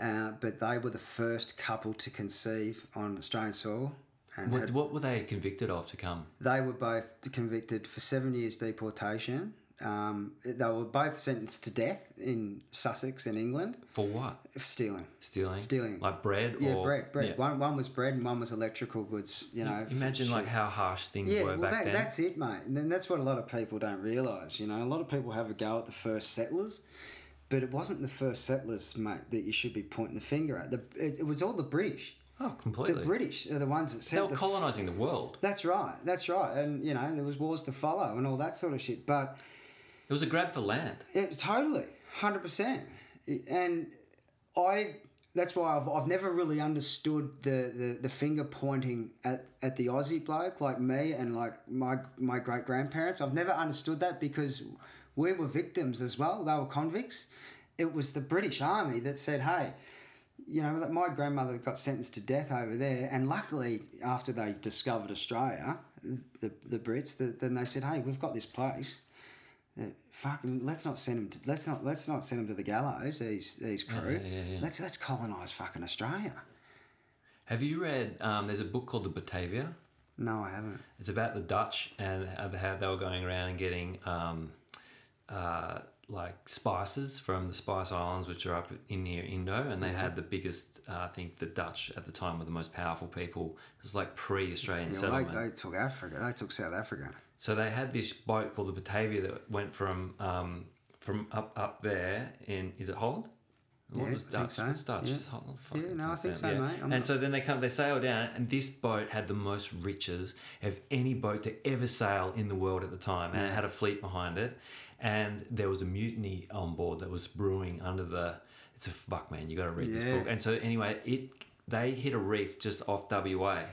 Uh, but they were the first couple to conceive on Australian soil. And What, had- what were they convicted of to come? They were both convicted for seven years deportation Um, they were both sentenced to death in Sussex in England For what? stealing. Stealing. Stealing. Like bread. Or yeah, or, bread, bread. Yeah. One, one was bread and one was electrical goods. You know, Imagine like how harsh things Yeah, were well, back that, then. that's it, mate. And then that's what a lot of people don't realise. You know, a lot of people have a go at the first settlers, but it wasn't the first settlers, mate, that you should be pointing the finger at. The, it, it was all the British. oh, completely. The British are the ones that They sent were colonising the world. that's right. That's right. And you know, there was wars to follow and all that sort of shit. But It was a grab for land. it, totally, hundred percent. And I. That's why I've, I've never really understood the, the, the finger pointing at, at the Aussie bloke like me and like my my great grandparents. I've never understood that because we were victims as well. They were convicts. It was the British Army that said, "Hey, you know my grandmother got sentenced to death over there, and luckily after they discovered Australia, the the Brits, the, then they said, "Hey, we've got this place." Uh, fucking, let's not send them. To, let's not let's not send them to the gallows. These these crew. yeah, yeah, yeah. Let's let's colonize fucking Australia. Have you read? Um, there's a book called The Batavia. No, I haven't. It's about the Dutch and how they- how they were going around and getting um, uh, like spices from the Spice Islands, which are up in near Indo, and they had the biggest. Uh, I think the Dutch at the time were the most powerful people. It was like pre-Australian Yeah, settlement. they, they took Africa. They took South Africa. So they had this boat called the Batavia that went from um, from up up there in is it Holland? What Yeah, was I think Dutch? so. What's Dutch? Yeah. Holland. Yeah, no, I think so, yeah. mate. I'm and not- so then they come, they sail down, and this boat had the most riches of any boat to ever sail in the world at the time, and it had a fleet behind it, and there was a mutiny on board that was brewing under the. It's a fuck, man. You got to read Yeah. this book. And so anyway, it they hit a reef just off WA,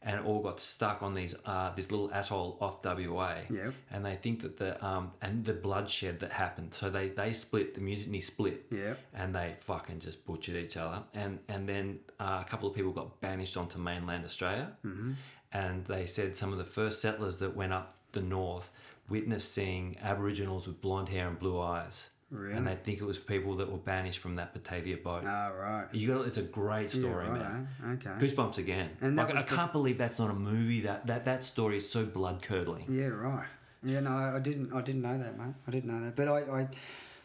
and it all got stuck on these uh, this little atoll off WA. Yep. And they think that the um and the bloodshed that happened. So they they split the mutiny split. Yeah. And they fucking just butchered each other. And and then uh, a couple of people got banished onto mainland Australia. Mm-hmm. And they said some of the first settlers that went up the north witnessed seeing Aboriginals with blonde hair and blue eyes. Really? And they think it was people that were banished from that Batavia boat. Ah, right. You got it's a great story, yeah, man. right, Okay. Goosebumps again. And like, I can't believe that's not a movie. That that that story is so blood curdling. Yeah, right. Yeah, no, I I didn't. I didn't know that, mate. I didn't know that. But I, I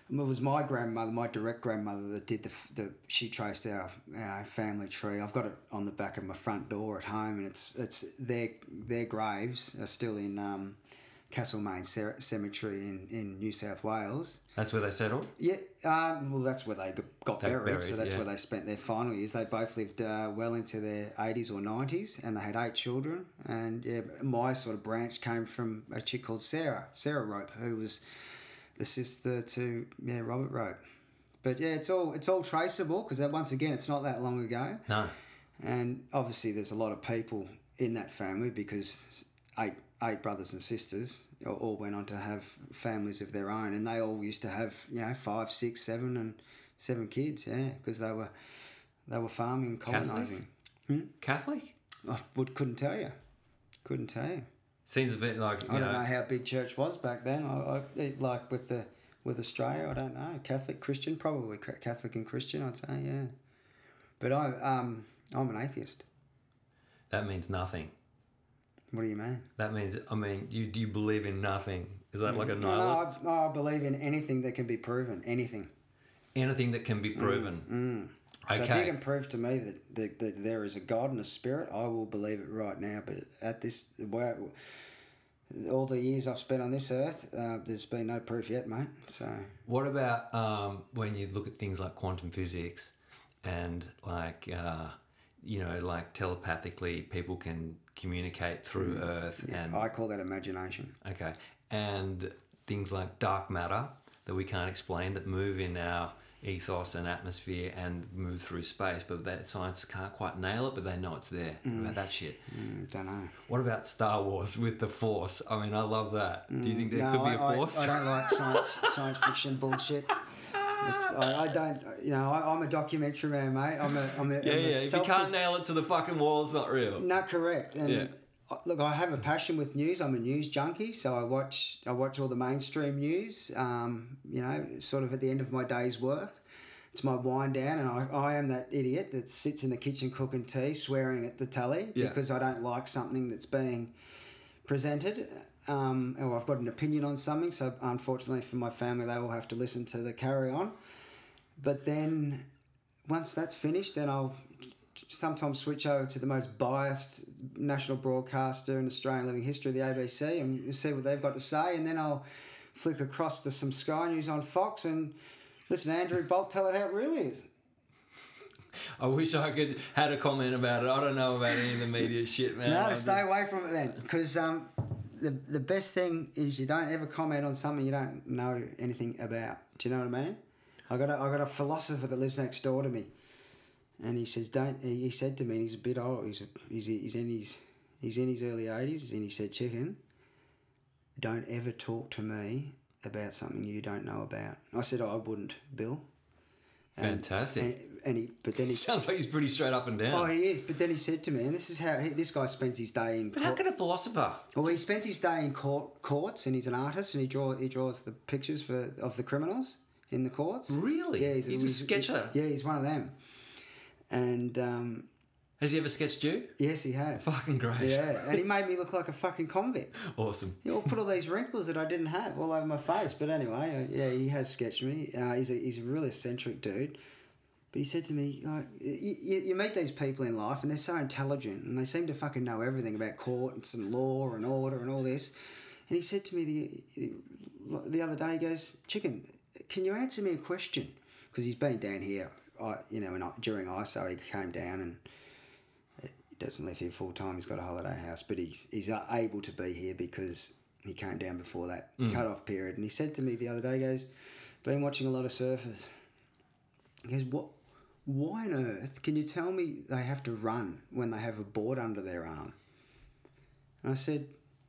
it was my grandmother, my direct grandmother, that did the the. She traced our you know, family tree. I've got it on the back of my front door at home, and it's it's their their graves are still in um, Castlemaine Ce- Cemetery in, in New South Wales. That's where they settled. Yeah, um, well, that's where they got They buried, so that's yeah. where they spent their final years. They both lived uh, well into their 80s or 90s, and they had eight children. And yeah, my sort of branch came from a chick called Sarah, Sarah Rope, who was the sister to yeah Robert Rope. But yeah, it's all it's all traceable because once again, it's not that long ago. No. And obviously, there's a lot of people in that family because eight eight brothers and sisters all- all went on to have families of their own, and they all used to have you know five, six, seven, and seven kids. Yeah, because they were they were farming and Catholic? colonising. Catholic? I would, couldn't tell you. Couldn't tell you. Seems a bit like you I don't know, know how big church was back then. I, I like with the with Australia. I don't know. Catholic, Christian, probably Catholic and Christian. I'd say yeah. But I um I'm an atheist. that means nothing. What do you mean? That means I mean you do you believe in nothing. Is that like a No, no. I, I believe in anything that can be proven. Anything. Anything that can be proven. Okay. So if you can prove to me that, that, that there is a God and a spirit, I will believe it right now. But at this, where, all the years I've spent on this earth, uh, there's been no proof yet, mate. So What about um, when you look at things like quantum physics and like uh, you know like telepathically people can communicate through mm. Earth and I call that imagination. Okay. And things like dark matter that we can't explain that move in our ethos and atmosphere and move through space, but that science can't quite nail it, but they know it's there. What About mm. that shit. Mm, don't know. What about Star Wars with the Force? I mean, I love that. Do you mm, think there no, could be a Force? I, I don't like science (laughs) science fiction bullshit. It's, I, I don't, you know, I, I'm a documentary man, mate. I'm a, I'm a, (laughs) yeah, I'm a yeah. If you can't nail it to the fucking wall, it's not real. Not correct. And Yeah. look, I have a passion with news. I'm a news junkie, so I watch I watch all the mainstream news. Um, you know, sort of at the end of my day's work. It's my wind down, and I, I am that idiot that sits in the kitchen cooking tea, swearing at the telly Yeah. because I don't like something that's being presented. Um, or I've got an opinion on something. So unfortunately for my family, they all have to listen to the carry on. But then once that's finished, then I'll sometimes switch over to the most biased national broadcaster in Australian living history, the ABC, and see what they've got to say. And then I'll flick across to some Sky News on Fox and listen to Andrew Bolt tell it how it really is. (laughs) I wish I could had a comment about it. I don't know about any of the media shit, man. No, stay away from it then, because um, the the best thing is you don't ever comment on something you don't know anything about. Do you know what I mean? I got a, I got a philosopher that lives next door to me, and he says don't. He said to me, and he's a bit old. He's a, he's he's in his he's in his early eighties, and he said, "Chicken, don't ever talk to me about something you don't know about." I said, oh, "I wouldn't, Bill." And- Fantastic. And, and he, but then he (laughs) Sounds like he's pretty straight up and down. Oh, he is. But then he said to me, and this is how he, this guy spends his day in. but how can a philosopher? well, he spends his day in court courts, and he's an artist, and he draw he draws the pictures for of the criminals in the courts. Really? Yeah, He's a sketcher? yeah, he's one of them. And um, Has he ever sketched you? yes, he has. Fucking great. Yeah, and he made me look like a fucking convict. (laughs) Awesome. He all put all these wrinkles that I didn't have all over my face. But anyway, uh, yeah, he has sketched me. Uh, he's a he's a really eccentric dude. But he said to me, like, you, you meet these people in life and they're so intelligent and they seem to fucking know everything about courts and law and order and all this. And he said to me the the other day, he goes, "Chicken, can you answer me a question?" Because he's been down here, I, you know, and I, during ISO he came down and he doesn't live here full time. He's got a holiday house, but he's he's able to be here because he came down before that mm. cut off period. And he said to me the other day, he goes, "Been watching a lot of surfers." He goes, "What? Why on earth can you tell me they have to run when they have a board under their arm?" And I said,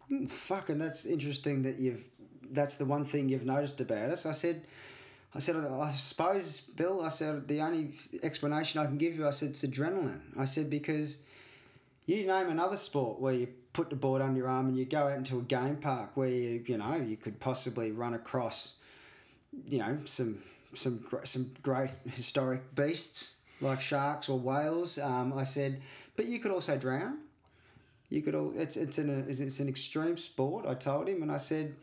"Hmm, "Fucking, that's interesting that you've. That's the one thing you've noticed about us." I said. I said, I suppose, Bill, I said, the only explanation I can give you, I said, it's adrenaline. I said, because you name another sport where you put the board under your arm and you go out into a game park where you, you know, you could possibly run across, you know, some some some great historic beasts like sharks or whales. Um, I said, but you could also drown. You could all. It's it's an it's an extreme sport. I told him, and I said.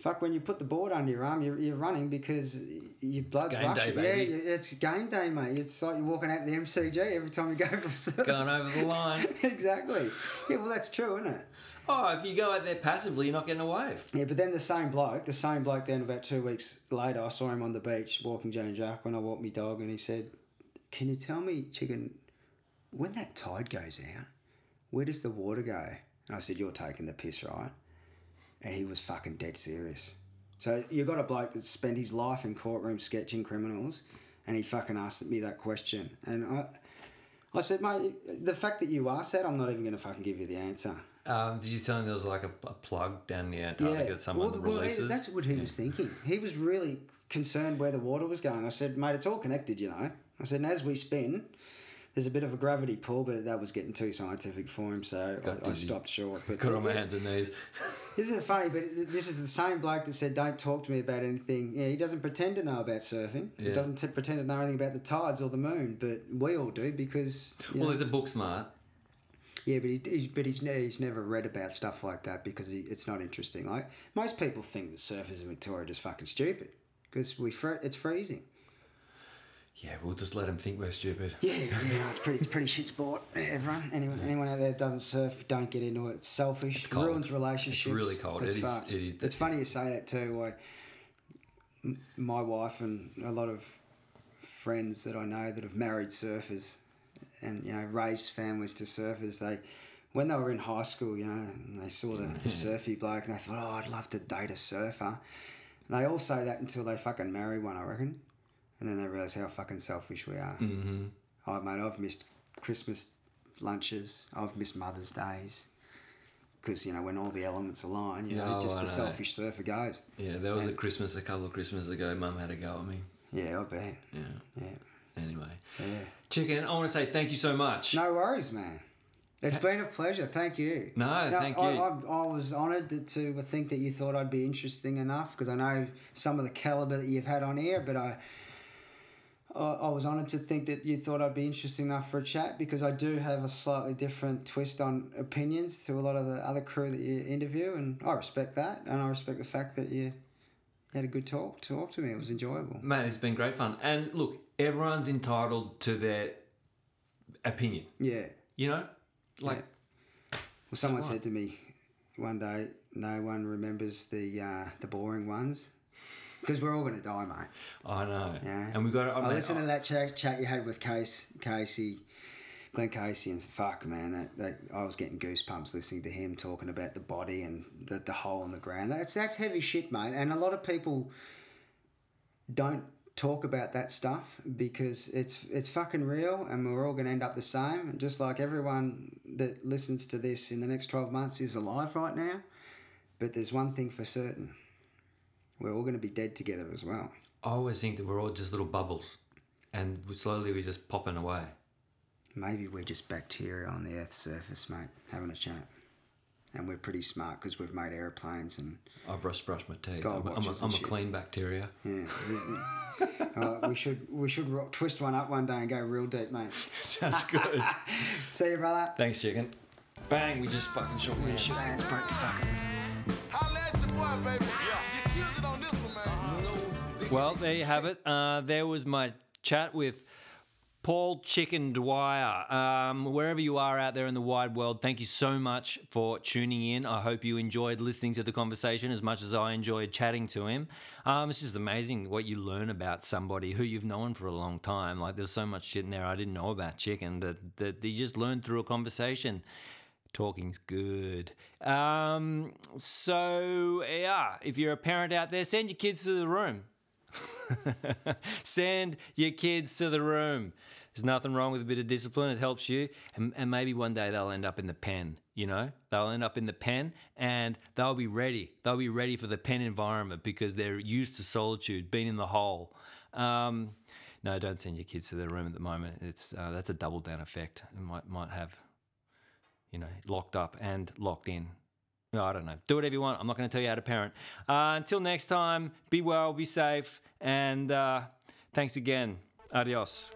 Fuck! When you put the board under your arm, you're, you're running because your blood's rushing. Yeah, you- it's game day, mate. It's like you're walking out of the MCG every time you go for a surf. Going over the line. (laughs) exactly. Yeah, well, that's true, isn't it? Oh, if you go out there passively, you're not getting a wave. Yeah, but then the same bloke, the same bloke, then about two weeks later, I saw him on the beach walking Jan Juc when I walked my dog, and he said, "Can you tell me, chicken, when that tide goes out, where does the water go?" And I said, "You're taking the piss, right?" And he was fucking dead serious. So you got a bloke that spent his life in courtrooms sketching criminals, and he fucking asked me that question, and I. I said, mate, the fact that you asked that, I'm not even going to fucking give you the answer. Um, did you tell him there was like a, a plug down the Antarctica that someone well, well, releases? that's what he was thinking. He was really concerned where the water was going. I said, mate, it's all connected, you know. I said, and as we spin, there's a bit of a gravity pull, but that was getting too scientific for him, so I, I stopped short. But (laughs) Got on my hands and knees. (laughs) Isn't it funny? But this is the same bloke that said, "Don't talk to me about anything." Yeah, he doesn't pretend to know about surfing. He doesn't t- pretend to know anything about the tides or the moon. But we all do because. Well, know- he's a book smart. Yeah, but he, he but he's, ne- he's never read about stuff like that because he, it's not interesting. Like most people think the surfers in Victoria are just fucking stupid because we fr- it's freezing. Yeah, we'll just let them think we're stupid. Yeah, yeah, it's pretty it's pretty shit sport. Everyone, anyone, anyone out there that doesn't surf, don't get into it. It's selfish. It's cold. ruins relationships. It's really cold. It's it is, it is. It's funny you say that too. Like, my wife and a lot of friends that I know that have married surfers, and you know raised families to surfers. They, when they were in high school, you know, and they saw the, the surfy bloke, and they thought, oh, I'd love to date a surfer. And they all say that until they fucking marry one, I reckon. And then they realise how fucking selfish we are. Mm-hmm. Oh, mate, I've missed Christmas lunches. I've missed Mother's Days. Because, you know, when all the elements align, you know, No, just I the know. selfish surfer goes. Yeah, there was a Christmas a couple of Christmases ago. Mum had a go at me. Yeah, I bet. Yeah. Yeah. Anyway, Yeah. chicken. I want to say thank you so much. No worries, man. It's been a pleasure. Thank you. No, thank I, you. I, I was honoured to, to think that you thought I'd be interesting enough because I know some of the calibre that you've had on here, but I. I, I was honoured to think that you thought I'd be interesting enough for a chat because I do have a slightly different twist on opinions to a lot of the other crew that you interview, and I respect that, and I respect the fact that you had a good talk talk to me. It was enjoyable. Mate, it's been great fun. And look, everyone's entitled to their opinion. Yeah. You know? Like, Well, someone said to me one day, "No one remembers the uh, the boring ones." Because we're all going to die, mate. I know. Yeah. And we got I mate, listened to that chat, chat you had with Case, Casey, Glenn Casey, and fuck, man, that, that I was getting goosebumps listening to him talking about the body and the, the hole in the ground. That's that's heavy shit, mate. And a lot of people don't talk about that stuff because it's it's fucking real, and we're all going to end up the same. And just like everyone that listens to this in the next twelve months is alive right now, but there's one thing for certain: we're all going to be dead together as well. I always think that we're all just little bubbles. And slowly we're just popping away. Maybe we're just bacteria on the Earth's surface, mate, having a chat. And we're pretty smart because we've made airplanes and I've brushed, brushed my teeth. God I'm, a- I'm, watches a, and I'm a clean bacteria. yeah. (laughs) uh, we should we should ro- twist one up one day and go real deep, mate. (laughs) Sounds good. (laughs) See you, brother. Thanks, chicken. Bang, we just fucking shook hands. Shook hands, broke the fucking. Well, there you have it. Uh, there was my chat with Paul Chicken Dwyer. Um, wherever you are out there in the wide world, thank you so much for tuning in. I hope you enjoyed listening to the conversation as much as I enjoyed chatting to him. Um, it's just amazing what you learn about somebody who you've known for a long time. Like, there's so much shit in there I didn't know about Chicken that, that you just learned through a conversation. Talking's good. Um, so, yeah, if you're a parent out there, send your kids to the room. (laughs) Send your kids to the room. There's nothing wrong with a bit of discipline. It helps you. And, and maybe one day they'll end up in the pen, you know? They'll end up in the pen and they'll be ready. They'll be ready for the pen environment because they're used to solitude, being in the hole. Um, no, don't send your kids to the room at the moment. It's uh, That's a double down effect. It might, might have, you know, locked up and locked in. I don't know. Do whatever you want. I'm not going to tell you how to parent. Uh, until next time, be well, be safe, and uh, thanks again. Adios.